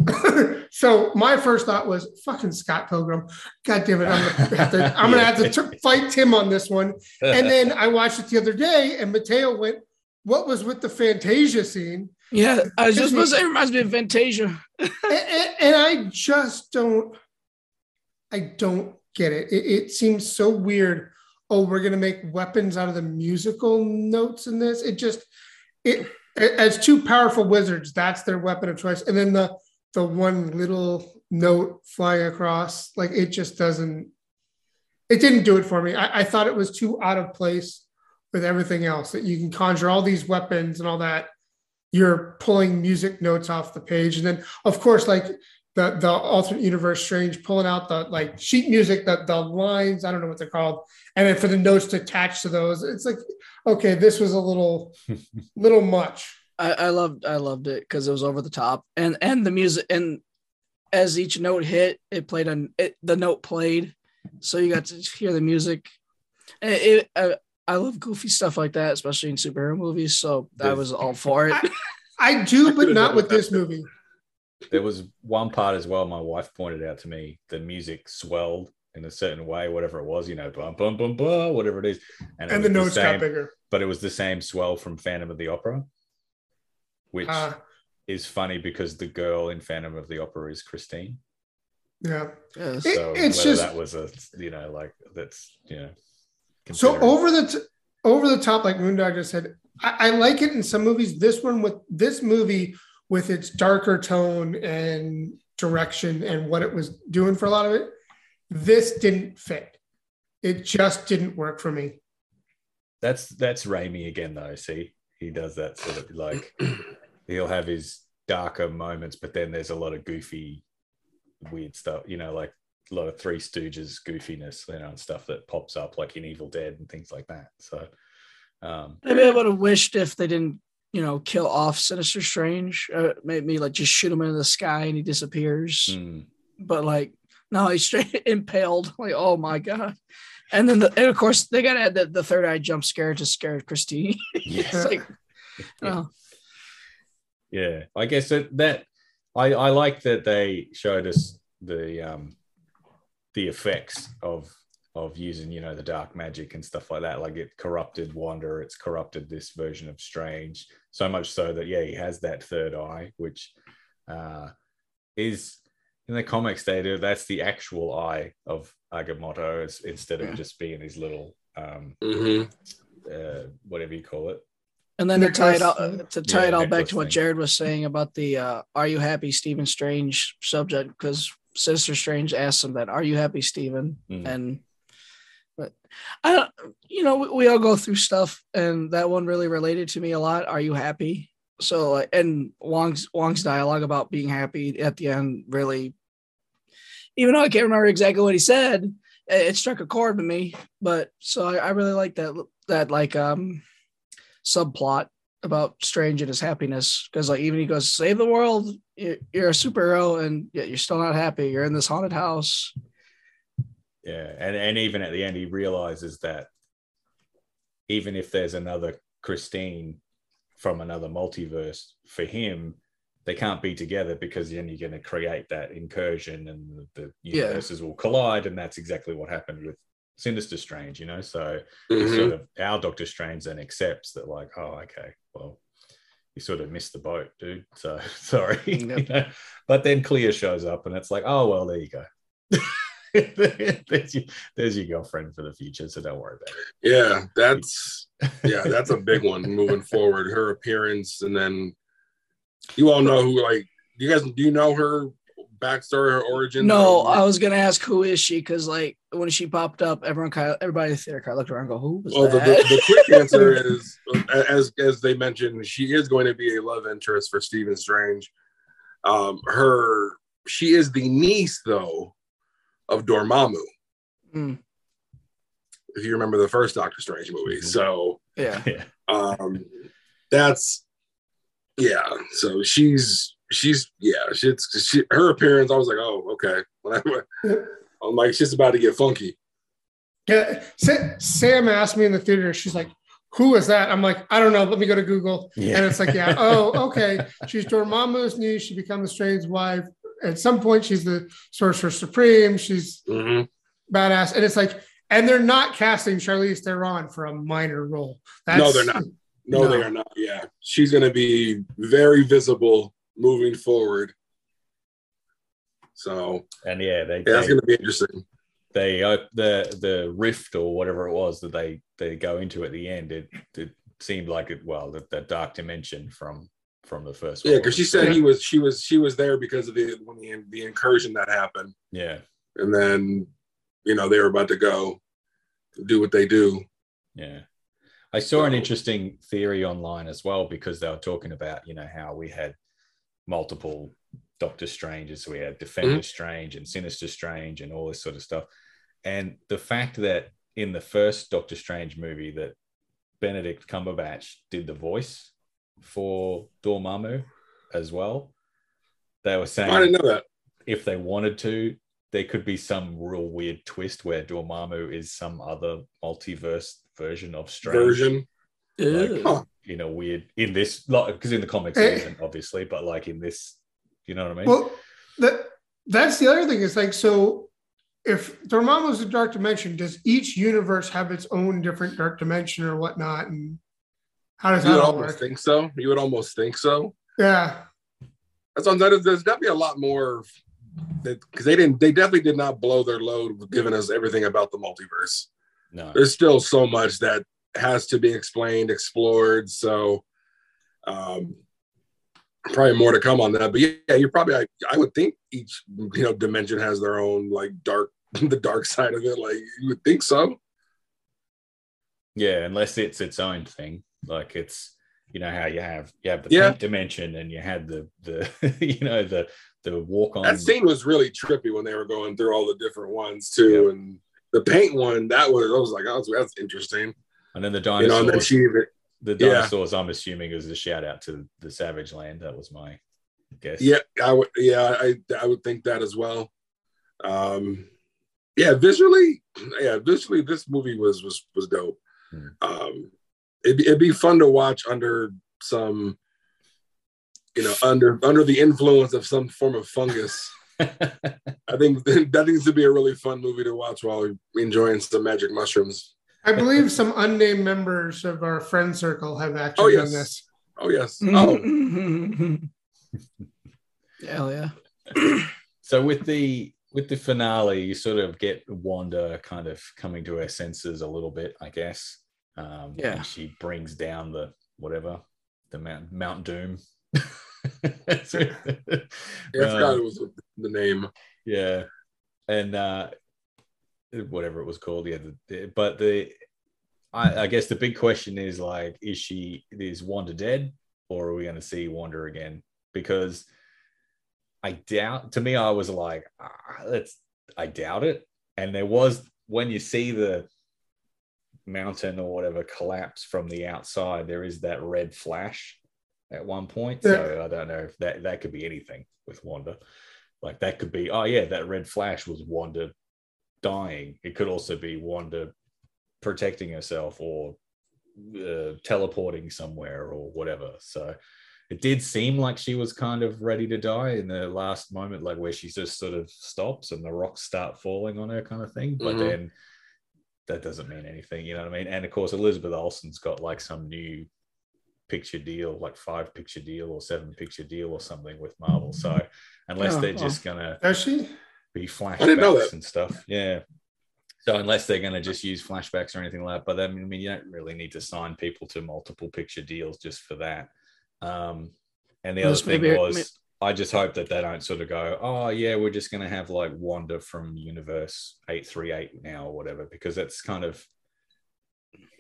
<laughs> so my first thought was fucking Scott Pilgrim. God damn it! I'm gonna have to, I'm gonna have to <laughs> t- fight Tim on this one. And <laughs> then I watched it the other day, and Mateo went, "What was with the Fantasia scene?" Yeah, I was just supposed to say it reminds me of Fantasia. and, and- and I just don't, I don't get it. it. It seems so weird. Oh, we're gonna make weapons out of the musical notes in this. It just, it as two powerful wizards, that's their weapon of choice. And then the the one little note flying across, like it just doesn't. It didn't do it for me. I, I thought it was too out of place with everything else. That you can conjure all these weapons and all that you're pulling music notes off the page and then of course like the the alternate universe strange pulling out the like sheet music the the lines i don't know what they're called and then for the notes to attach to those it's like okay this was a little <laughs> little much I, I loved I loved it because it was over the top and and the music and as each note hit, it played on it, the note played, so you got to hear the music. And it, I, I love goofy stuff like that, especially in superhero movies. So I was all for it. I, I do but not with this movie there was one part as well. My wife pointed out to me the music swelled in a certain way, whatever it was, you know, bum bum bum bum, whatever it is, it and was the notes same, got bigger but it was the same swell from Phantom of the Opera, which uh, is funny because the girl in Phantom of the Opera is Christine. yeah Yes. It- So it's just- that was a you know like that's you know. So over the t- over the top, like Moondog just said, I, I like it in some movies. This one with this movie with its darker tone and direction and what it was doing for a lot of it, this didn't fit. It just didn't work for me. That's that's Raimi again though. See, he does that sort of like <clears throat> he'll have his darker moments, but then there's a lot of goofy, weird stuff. You know, like a lot of Three Stooges goofiness, you know, and stuff that pops up like in Evil Dead and things like that. So, um, Maybe I would have wished if they didn't, you know, kill off Sinister Strange. Uh, maybe like just shoot him into the sky and he disappears. mm, But like, no, he's straight <laughs> impaled. Like, oh my god! And then, the, and of course, they gotta add the, the third eye jump scare to scare Christine. <laughs> it's like, oh, yeah. I guess that that I I like that they showed us the um the effects of of using you know the dark magic and stuff like that like it corrupted wanda it's corrupted this version of strange so much so that yeah he has that third eye which uh is in the comics they do that's the actual eye of agamotto it's, instead of Yeah. just being his little um hmm uh whatever you call it and then to tie it all to tie Yeah, it all back necklace to what. Jared was saying about the uh, "Are you happy, Stephen Strange?" subject because Sister Strange asked him that, "Are you happy, Stephen?" Mhm. And but I don't, you know, we, we all go through stuff, and that one really related to me a lot. Are you happy? So, and Wong's Wong's dialogue about being happy at the end really, even though I can't remember exactly what he said, it, struck a chord with me. But so I, I really like that that like um subplot about Strange and his happiness because like even he goes save the world, you- you're a superhero, and yet you're still not happy. You're in this haunted house. Yeah, and and even at the end, he realizes that even if there's another Christine from another multiverse for him, they can't be together because then you're going to create that incursion and the, the Yeah. universes will collide, and that's exactly what happened with Sinister Strange. You know, so Mhm. sort of our Doctor Strange then accepts that, like, oh, okay, well, you sort of missed the boat, dude. So <laughs> sorry, you know? but then Clea shows up, and it's like, oh well, there you go. <laughs> <laughs> there's, your, there's your girlfriend for the future, so don't worry about it. Yeah, that's yeah, that's a big one moving forward. Her appearance, and then you all know who like you guys do you know her backstory, her origin? No, Or- I was gonna ask who is she because like when she popped up, everyone kind of everybody in the theater kind of looked around and go, "Who was well, the, the, the quick <laughs> answer is as as they mentioned, she is going to be a love interest for Stephen Strange. Um, her she is the niece though of Dormammu. Mm. if you remember the first Doctor Strange movie. Mhm. So Yeah. Yeah. um that's yeah. So she's she's yeah, she's she her appearance, I was like, oh, okay. When <laughs> I, I'm like, she's about to get funky. Yeah, Sa- Sam asked me in the theater. She's like, "Who is that?" I'm like, "I don't know. Let me go to Google." Yeah. And it's like, "Yeah, oh, <laughs> okay. She's Dormammu's niece. She becomes Strange's wife. At some point, she's the Sorcerer Supreme. She's Mhm. badass." And it's like, and they're not casting Charlize Theron for a minor role. No, they're not. No, No. they are not. Yeah. She's gonna be very visible moving forward. So And yeah, they yeah, that's gonna be interesting. they uh, the the rift or whatever it was that they they go into at the end. It it seemed like it well that the dark dimension from from the first Yeah, because she said he was she was she was there because of the when the the incursion that happened. yeah and then you know they were about to go do what they do Yeah. I saw an interesting theory online as well because they were talking about, you know, how we had multiple Doctor Stranges. We had Defender mm-hmm. Strange and Sinister Strange and all this sort of stuff. And the fact that in the first Doctor Strange movie that Benedict Cumberbatch did the voice for Dormammu as well, they were saying i didn't know that if they wanted to, there could be some real weird twist where Dormammu is some other multiverse version of Strange. version Like, Huh. in a weird in this because in the comics Eh. it isn't obviously, but like in this, you know what I mean? Well, that that's the other thing. Is like so. If Dormammu's a dark dimension, does each universe have its own different dark dimension or whatnot? And how does you would that all almost work? think so. You would almost think so. Yeah, that's on that there's definitely a lot more because they didn't they definitely did not blow their load with giving us everything about the multiverse. No, there's still so much that has to be explained explored so um probably more to come on that but yeah you're probably I, I would think each you know dimension has their own like dark <laughs> the dark side of it like you would think so. Yeah, unless it's its own thing, like it's you know how you have you have the Yeah. pink dimension and you had the the <laughs> you know the the walk on that scene was really trippy when they were going through all the different ones too Yeah. and the paint one that was i was like oh, that's interesting and then the you dinosaurs. know and then she the yeah. dinosaurs, I'm assuming, is a shout out to the Savage Land. That was my guess. yeah i would yeah i i would think that as well um yeah visually yeah visually this movie was was was dope Hmm. um it'd, be- it'd be fun to watch under some you know under under the influence of some form of fungus <laughs> i think that needs to be a really fun movie to watch while enjoying some magic mushrooms I believe some unnamed members of our friend circle have actually Oh, yes. done this. oh yes <laughs> oh Hell yeah. <clears throat> so with the with the finale, you sort of get Wanda kind of coming to her senses a little bit, I guess. Um, Yeah. she brings down the whatever the Mount Mount Doom. Yeah, i forgot Um, it was the name yeah and uh whatever it was called yeah the, the- but the I, I guess the big question is like is she is wanda dead or are we going to see wanda again because i doubt to me i was like ah, that's i doubt it and there was when you see the mountain or whatever collapse from the outside there is that red flash at one point so i don't know if that that could be anything with wanda like that could be, oh yeah, that red flash was Wanda dying. It could also be Wanda protecting herself or uh, teleporting somewhere or whatever. So it did seem like she was kind of ready to die in the last moment, like where she just sort of stops and the rocks start falling on her, kind of thing. But Mhm. then that doesn't mean anything, you know what I mean? And of course, Elizabeth Olsen's got like some new picture deal, like five picture deal or seven picture deal or something with Marvel. So unless Oh, they're well. just gonna be flashbacks and stuff, yeah. So unless they're gonna just use flashbacks or anything like that, but I mean, I mean, you don't really need to sign people to multiple picture deals just for that. Um, and the other thing maybe- was, I just hope that they don't sort of go, oh yeah, we're just gonna have like Wanda from Universe eight three eight now or whatever, because that's kind of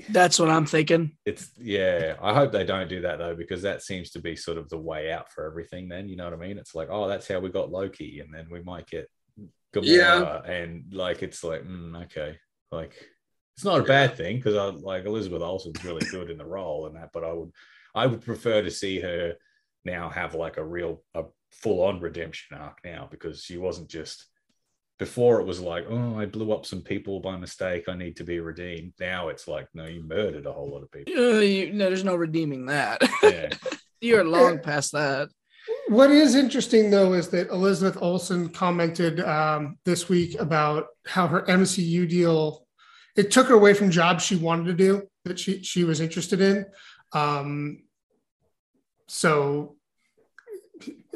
That's what I'm thinking. it's yeah i hope they don't do that though because that seems to be sort of the way out for everything then you know what i mean it's like oh that's how we got loki and then we might get Gamora, Yeah. and like it's like mm, okay like It's not a bad thing because I like Elizabeth Olsen's really good in the role and that, but I would I would prefer to see her now have like a real a full on redemption arc now because she wasn't just before it was like oh I blew up some people by mistake I need to be redeemed. Now it's like no you murdered a whole lot of people. Uh, you, no, there's no redeeming that. Yeah. <laughs> You're long past that. What is interesting though is that Elizabeth Olsen commented um, this week about how her MCU deal it took her away from jobs she wanted to do that she she was interested in. Um, so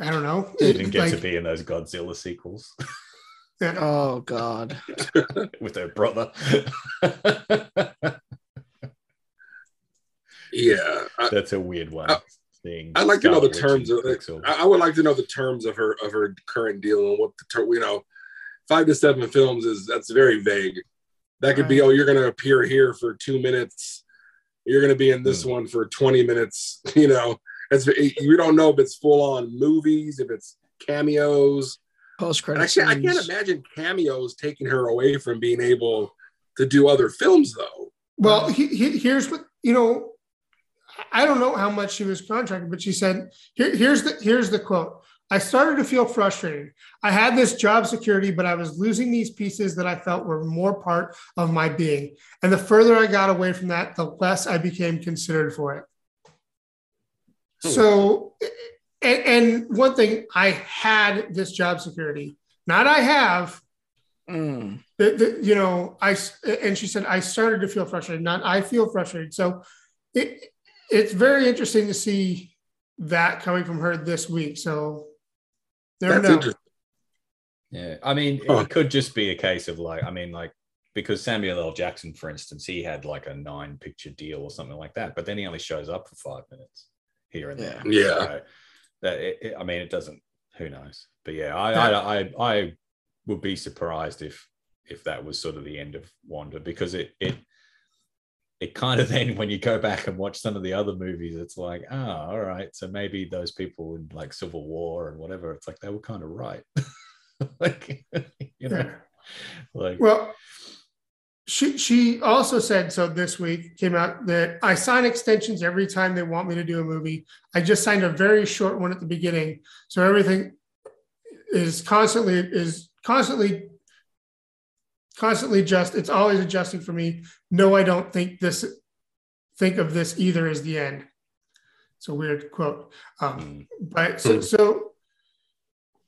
I don't know. Didn't get Like, to be in those Godzilla sequels <laughs> yeah. Oh God. <laughs> with her brother. Yeah, I, That's a weird one. I- seeing I'd like to know the Witch terms of it. I, I would like to know the terms of her of her current deal and what the ter- you know, five to seven films is that's very vague. That could be oh you're going to appear here for two minutes, you're going to be in this Hmm. one for twenty minutes. <laughs> You know, it's you don't know if it's full on movies, if it's cameos. Post credits. I can't I can't imagine cameos taking her away from being able to do other films though. Well, he, he, here's what you know. I don't know how much she was contracted, but she said, Here, "Here's the here's the quote. I started to feel frustrated. I had this job security, but I was losing these pieces that I felt were more part of my being. And the further I got away from that, the less I became considered for it. Hmm. So, and, and one thing, I had this job security. Not I have, Mm. the, the, you know, I and she said I started to feel frustrated. Not I feel frustrated. So it it's very interesting to see that coming from her this week. So there That's interesting. Yeah, I mean, Huh. it could just be a case of like, I mean, like because Samuel L. Jackson, for instance, he had like a nine picture deal or something like that, but then he only shows up for five minutes here and there. Yeah. So that it, it- I mean, it doesn't. Who knows? But yeah, I, I, I, I would be surprised if if that was sort of the end of Wanda because it it it kind of <laughs> then when you go back and watch some of the other movies, it's like, oh, all right, so maybe those people in like Civil War and whatever, it's like they were kind of right. <laughs> like <laughs> you know, like Well, she she also said so this week came out that I sign extensions every time they want me to do a movie. I just signed a very short one at the beginning, so everything is constantly is constantly constantly just it's always adjusting for me. No, I don't think this think of this either as the end. It's a weird quote. Um, mm, but so, Hmm. so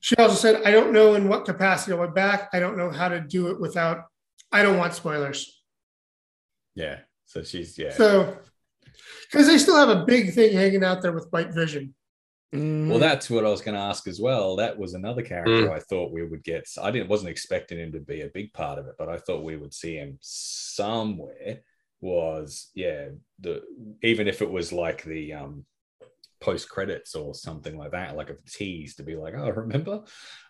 she also said, I don't know in what capacity I'll be back. I don't know how to do it without, I don't want spoilers. yeah. So she's yeah. So, because they still have a big thing hanging out there with White Vision. Mm. Well, that's what I was going to ask as well. That was another character I thought we would get. I didn't wasn't expecting him to be a big part of it, but I thought we would see him somewhere. Was yeah, the even if it was like the um post credits or something like that, like a tease to be like, oh, remember?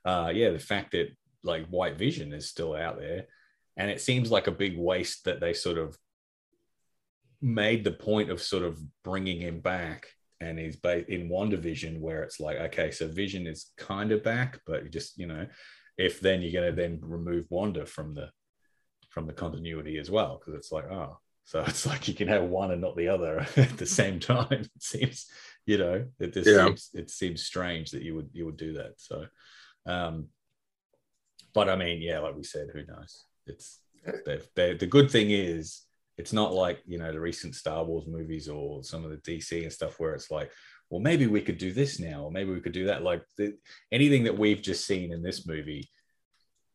Uh, yeah, the fact that like White Vision is still out there, and it seems like a big waste that they sort of made the point of sort of bringing him back. And he's ba- in WandaVision where it's like okay so vision is kind of back but just you know if then you're going to then remove wanda from the from the continuity as well because it's like oh so <laughs> it's like you can have one and not the other <laughs> at the same time. It seems you know it just Yeah. seems it seems strange that you would you would do that. So um but i mean yeah like we said who knows it's they've, they the good thing is it's not like you know the recent Star Wars movies or some of the DC and stuff where it's like, well, maybe we could do this now, or maybe we could do that. Like the, anything that we've just seen in this movie,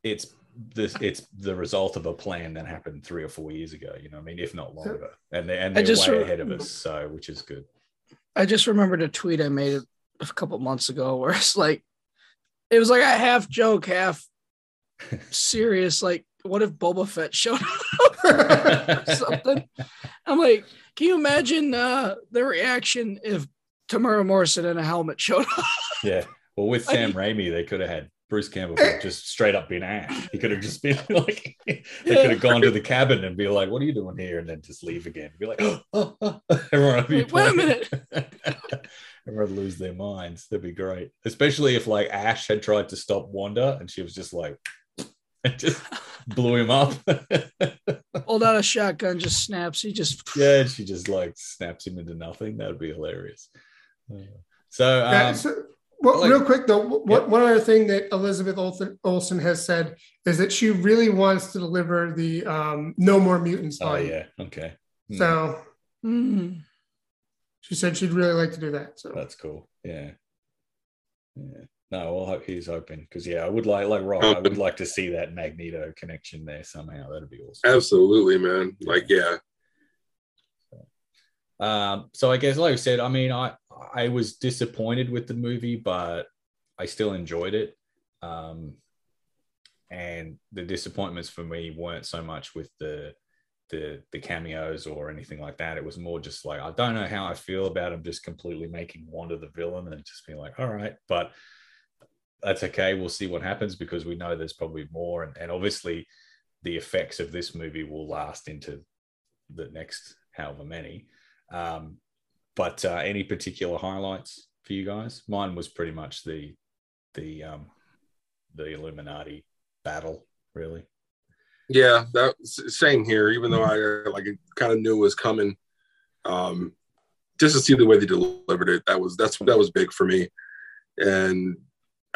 it's this it's the result of a plan that happened three or four years ago. You know, I mean, if not longer, and they and they're just way re- ahead of us, so which is good. I just remembered a tweet I made a couple months ago where it's like, it was like a half joke, half <laughs> serious. Like, what if Boba Fett showed up <laughs> or <laughs> something? I'm like, can you imagine uh, the reaction if Temuera Morrison in a helmet showed up? Yeah. Well, with <laughs> I Sam Raimi, they could have had Bruce Campbell just straight up been Ash. He could have just been like, they could have gone to the cabin and be like, "What are you doing here?" and then just leave again. Be like, <gasps> "Oh, oh, oh." everyone would be Wait, wait a minute. everyone would lose their minds. That'd be great, especially if like Ash had tried to stop Wanda and she was just like, <laughs> and just blew him up. <laughs> Pulled out a shotgun, just snaps. He just yeah, she just like snaps him into nothing. That would be hilarious. Uh, so, um, Yeah, so- well, like- real quick though, what, Yep. one other thing that Elizabeth Olsen, Olsen has said is that she really wants to deliver the um, "No More Mutants" oh yeah, okay, Hmm. So Mm. she said she'd really like to do that. So that's cool. Yeah, yeah. No, well, hope he's hoping because yeah, I would like like Rob. I would like to see that Magneto connection there somehow. That'd be awesome. Absolutely, man. Like, yeah, Um, so I guess, like I said, I mean, I I was disappointed with the movie, but I still enjoyed it. Um, and the disappointments for me weren't so much with the the the cameos or anything like that. It was more just like I don't know how I feel about him just completely making Wanda the villain and just being like, all right, but that's okay. We'll see what happens because we know there's probably more, and, and obviously the effects of this movie will last into the next however many. Um, but uh, any particular highlights for you guys? Mine was pretty much the the um, the Illuminati battle, really. yeah. That same here. Even though I uh, like kind of knew was coming, um, just to see the way they delivered it, that was that's that was big for me. And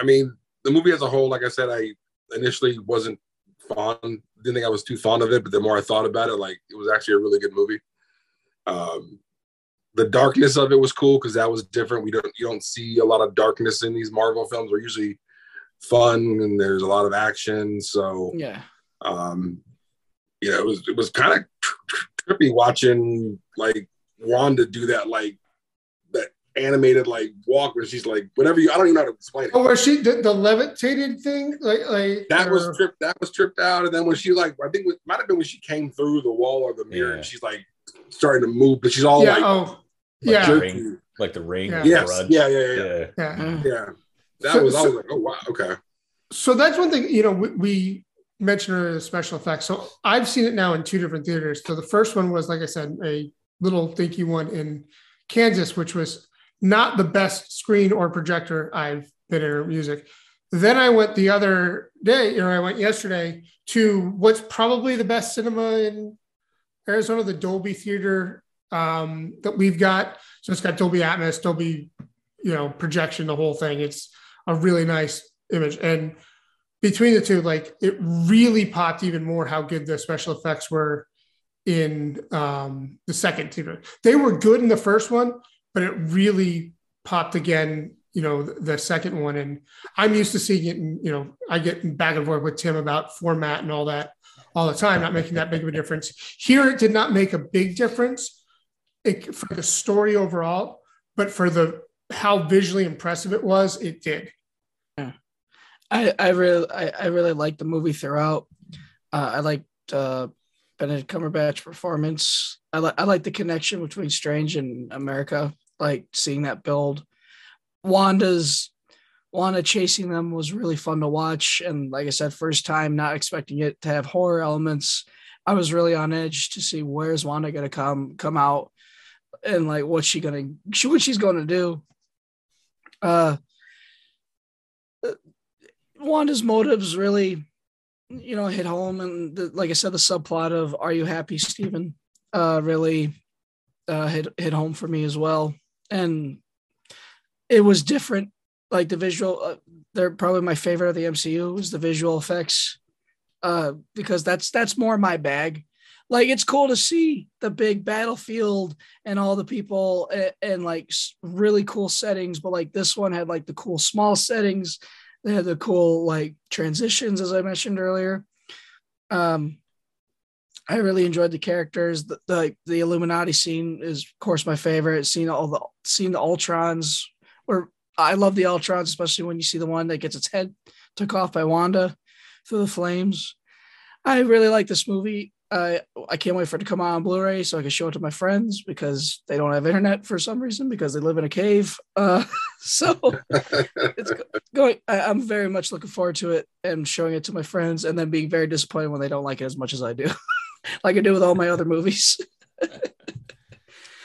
I mean, the movie as a whole, like I said, I initially wasn't fond. Didn't think I was too fond of it, but the more I thought about it, like it was actually a really good movie. Um, the darkness of it was cool because that was different. We don't you don't see a lot of darkness in these Marvel films. They're usually fun and there's a lot of action. So Yeah. um, you know, it was it was kind of trippy watching like Wanda do that like animated like walk where she's like whatever you I don't even know how to explain it. oh, was she the, the levitated thing? Like like That or- was tripped. That was tripped out, and then when she like, I think it might have been when she came through the wall or the mirror, Yeah. and she's like starting to move, but she's all yeah. like, oh, Like yeah. the jerky. ring, like the ring. Yeah. of the yes, yeah, yeah, yeah, yeah, yeah. yeah. Mm. yeah. That So- was. I so- was like, oh wow, okay. So that's one thing, you know, we, we mentioned earlier the special effects. So I've seen it now in two different theaters. So the first one was, like I said, a little dinky one in Kansas, which was not the best screen or projector I've been in music. Then I went the other day, or I went yesterday to what's probably the best cinema in Arizona, the Dolby Theater um, that we've got. So it's got Dolby Atmos, Dolby, you know, projection, the whole thing. It's a really nice image. And between the two, like it really popped even more how good the special effects were in um, the second theater. They were good in the first one, but it really popped again, you know, the, second one. And I'm used to seeing it, and you know, I get back and forth with Tim about format and all that all the time, not making that big of a difference. Here, it did not make a big difference it, for the story overall, but for the how visually impressive it was, it did. yeah. I, I really I, I really liked the movie throughout. Uh, I liked uh, Benedict Cumberbatch performance. I like I like the connection between Strange and America. Like seeing that build. Wanda's Wanda chasing them was really fun to watch, and like I said, first time not expecting it to have horror elements. I was really on edge to see where's Wanda gonna come come out, and like what's she gonna she <laughs> what she's gonna do. Uh, Wanda's motives really, you know, hit home, and the, like I said, the subplot of "Are you happy, Stephen?" Uh, really uh, hit hit home for me as well, and it was different. Like the visual, uh, they're probably my favorite of the MCU was the visual effects, uh, because that's that's more my bag. Like it's cool to see the big battlefield and all the people and, and like really cool settings, but like this one had like the cool small settings they had the cool like transitions as i mentioned earlier um i really enjoyed the characters the, the the illuminati scene is of course my favorite seeing all the seeing the ultrons or i love the ultrons especially when you see the one that gets its head took off by wanda through the flames i really like this movie I I can't wait for it to come out on Blu-ray so I can show it to my friends because they don't have internet for some reason because they live in a cave. Uh, <laughs> so <laughs> it's going. I, I'm very much looking forward to it and showing it to my friends, and then being very disappointed when they don't like it as much as I do, <laughs> <laughs> like I do with all my other movies. <laughs>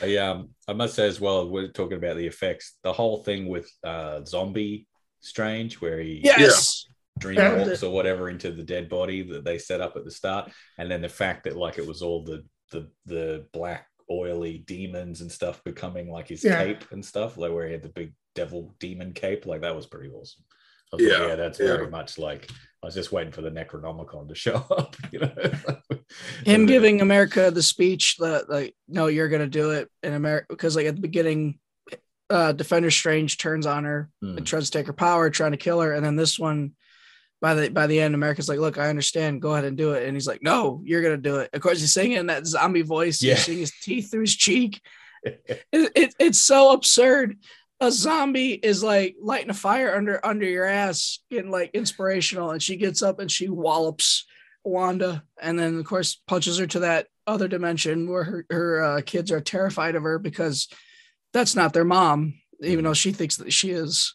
I, um, I must say as well, we're talking about the effects. The whole thing with uh, zombie Strange, where he Yes, dream Yeah. walks or whatever into the dead body that they set up at the start, and then the fact that like it was all the the the black oily demons and stuff becoming like his Yeah. cape and stuff, like where he had the big devil demon cape, like that was pretty awesome. I was Yeah, like, yeah, that's yeah. very much like I was just waiting for the Necronomicon to show <laughs> up, you know. him giving America the speech that like, no, you're gonna do it in America because like at the beginning, uh Defender Strange turns on her Hmm. and tries to take her power, trying to kill her, and then this one. By the by the end, America's like, look, I understand. Go ahead and do it. And he's like, no, you're gonna do it. Of course, he's singing in that zombie voice. Yeah. He's seeing his teeth through his cheek. <laughs> It, it, it's so absurd. A zombie is like lighting a fire under under your ass, getting like inspirational, and she gets up and she wallops Wanda, and then of course punches her to that other dimension where her her uh, kids are terrified of her because that's not their mom, even though she thinks that she is.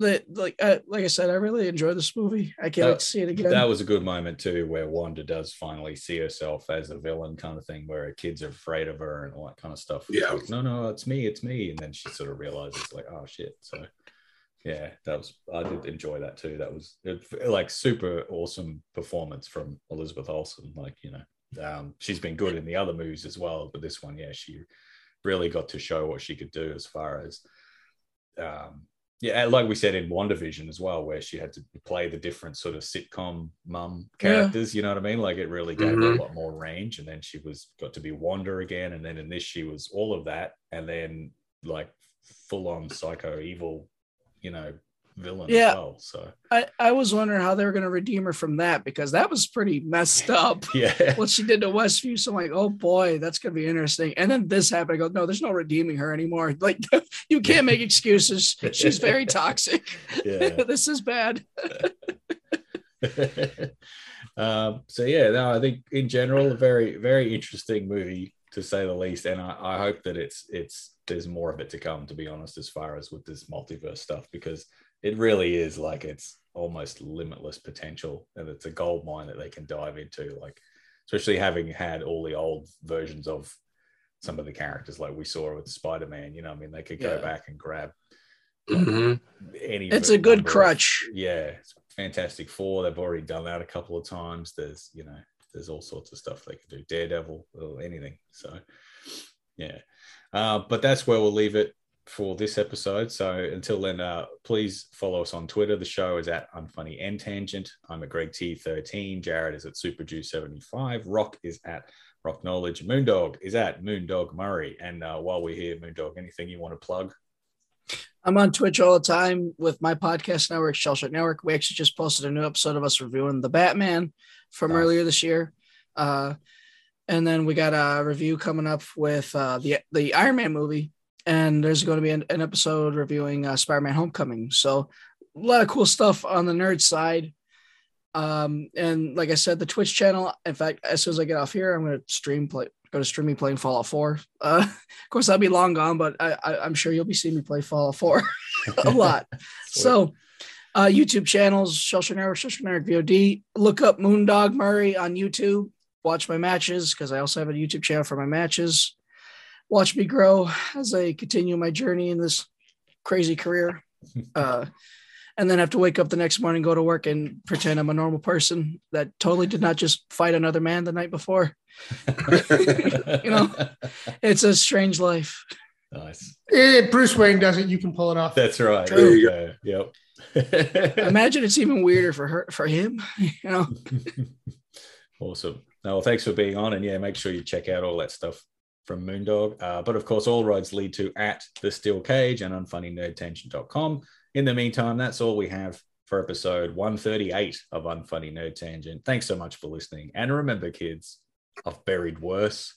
That like uh, like I said, I really enjoy this movie. I can't Uh, wait to see it again. that was a good moment too, where Wanda does finally see herself as a villain, kind of thing, where her kids are afraid of her and all that kind of stuff. Yeah. like, no, no, it's me, it's me, and then she sort of realizes, like, oh shit. So, yeah, that was I did enjoy that too. That was it, like super awesome performance from Elizabeth Olsen. Like, you know, um, she's been good in the other movies as well, but this one, yeah, she really got to show what she could do as far as um yeah, like we said in WandaVision as well, where she had to play the different sort of sitcom mum characters, you know what I mean? Like it really gave her Mhm. a lot more range. And then she was got to be Wanda again. And then in this, she was all of that. And then like full on psycho evil, you know, villain Yeah. as well. So I, I was wondering how they were going to redeem her from that because that was pretty messed <laughs> up. yeah. what she did to Westview. So I'm like, oh boy, that's gonna be interesting. And then this happened. I go, no, there's no redeeming her anymore. <laughs> Like <laughs> you can't make excuses. She's very toxic. Yeah. this is bad. um, so yeah, no, I think in general, a very, very interesting movie to say the least. And I, I hope that it's it's there's more of it to come, to be honest, as far as with this multiverse stuff, because it really is like it's almost limitless potential and it's a gold mine that they can dive into, like especially having had all the old versions of some of the characters like we saw with Spider-Man, you know, I mean they could go Yeah. back and grab Mhm. any It's a good number of- crutch. yeah, it's Fantastic Four. They've already done that a couple of times. There's, you know, there's all sorts of stuff they could do. Daredevil or anything. So, yeah. Uh, but that's where we'll leave it for this episode. So until then, uh, please follow us on Twitter. The show is at Unfunny and Tangent. I'm at Greig T13. Jared is at SuperJew75. Rok is at Roknowledge. Moondog is at Moondog Murray. And uh, while we're here, Moondog, anything you want to plug? I'm on Twitch all the time with my podcast network, Shellshock Network. We actually just posted a new episode of us reviewing the Batman from Nice. earlier this year. Uh, and then we got a review coming up with uh, the the Iron Man movie, and there's going to be an, an episode reviewing uh, Spider-Man: Homecoming. So a lot of cool stuff on the nerd side. Um, and like I said, the Twitch channel. In fact, as soon as I get off here, I'm going to stream play. Go to stream me playing Fallout 4. Uh, <laughs> of course, I'll be long gone, but I, I, I'm sure you'll be seeing me play Fallout 4 <laughs> a lot. <laughs> So, uh, YouTube channels, Shellshock Network, Shellshock Network VOD. Look up Moondog Murray on YouTube. Watch my matches because I also have a YouTube channel for my matches. Watch me grow as I continue my journey in this crazy career. <laughs> Uh, and then have to wake up the next morning, go to work, and pretend I'm a normal person that totally did not just fight another man the night before. <laughs> You know? It's a strange life. nice. If Bruce Wayne does it, you can pull it off. That's right. True. There you go. Yep. <laughs> Imagine it's even weirder for her, for him. You know, awesome. No, well, thanks for being on. And yeah, make sure you check out all that stuff from Moondog. Uh, but of course, all roads lead to at the steel cage and unfunnynerdtangent.com. In the meantime, that's all we have for episode 138 of Unfunny Nerd Tangent. Thanks so much for listening. And remember, kids, I've buried worse.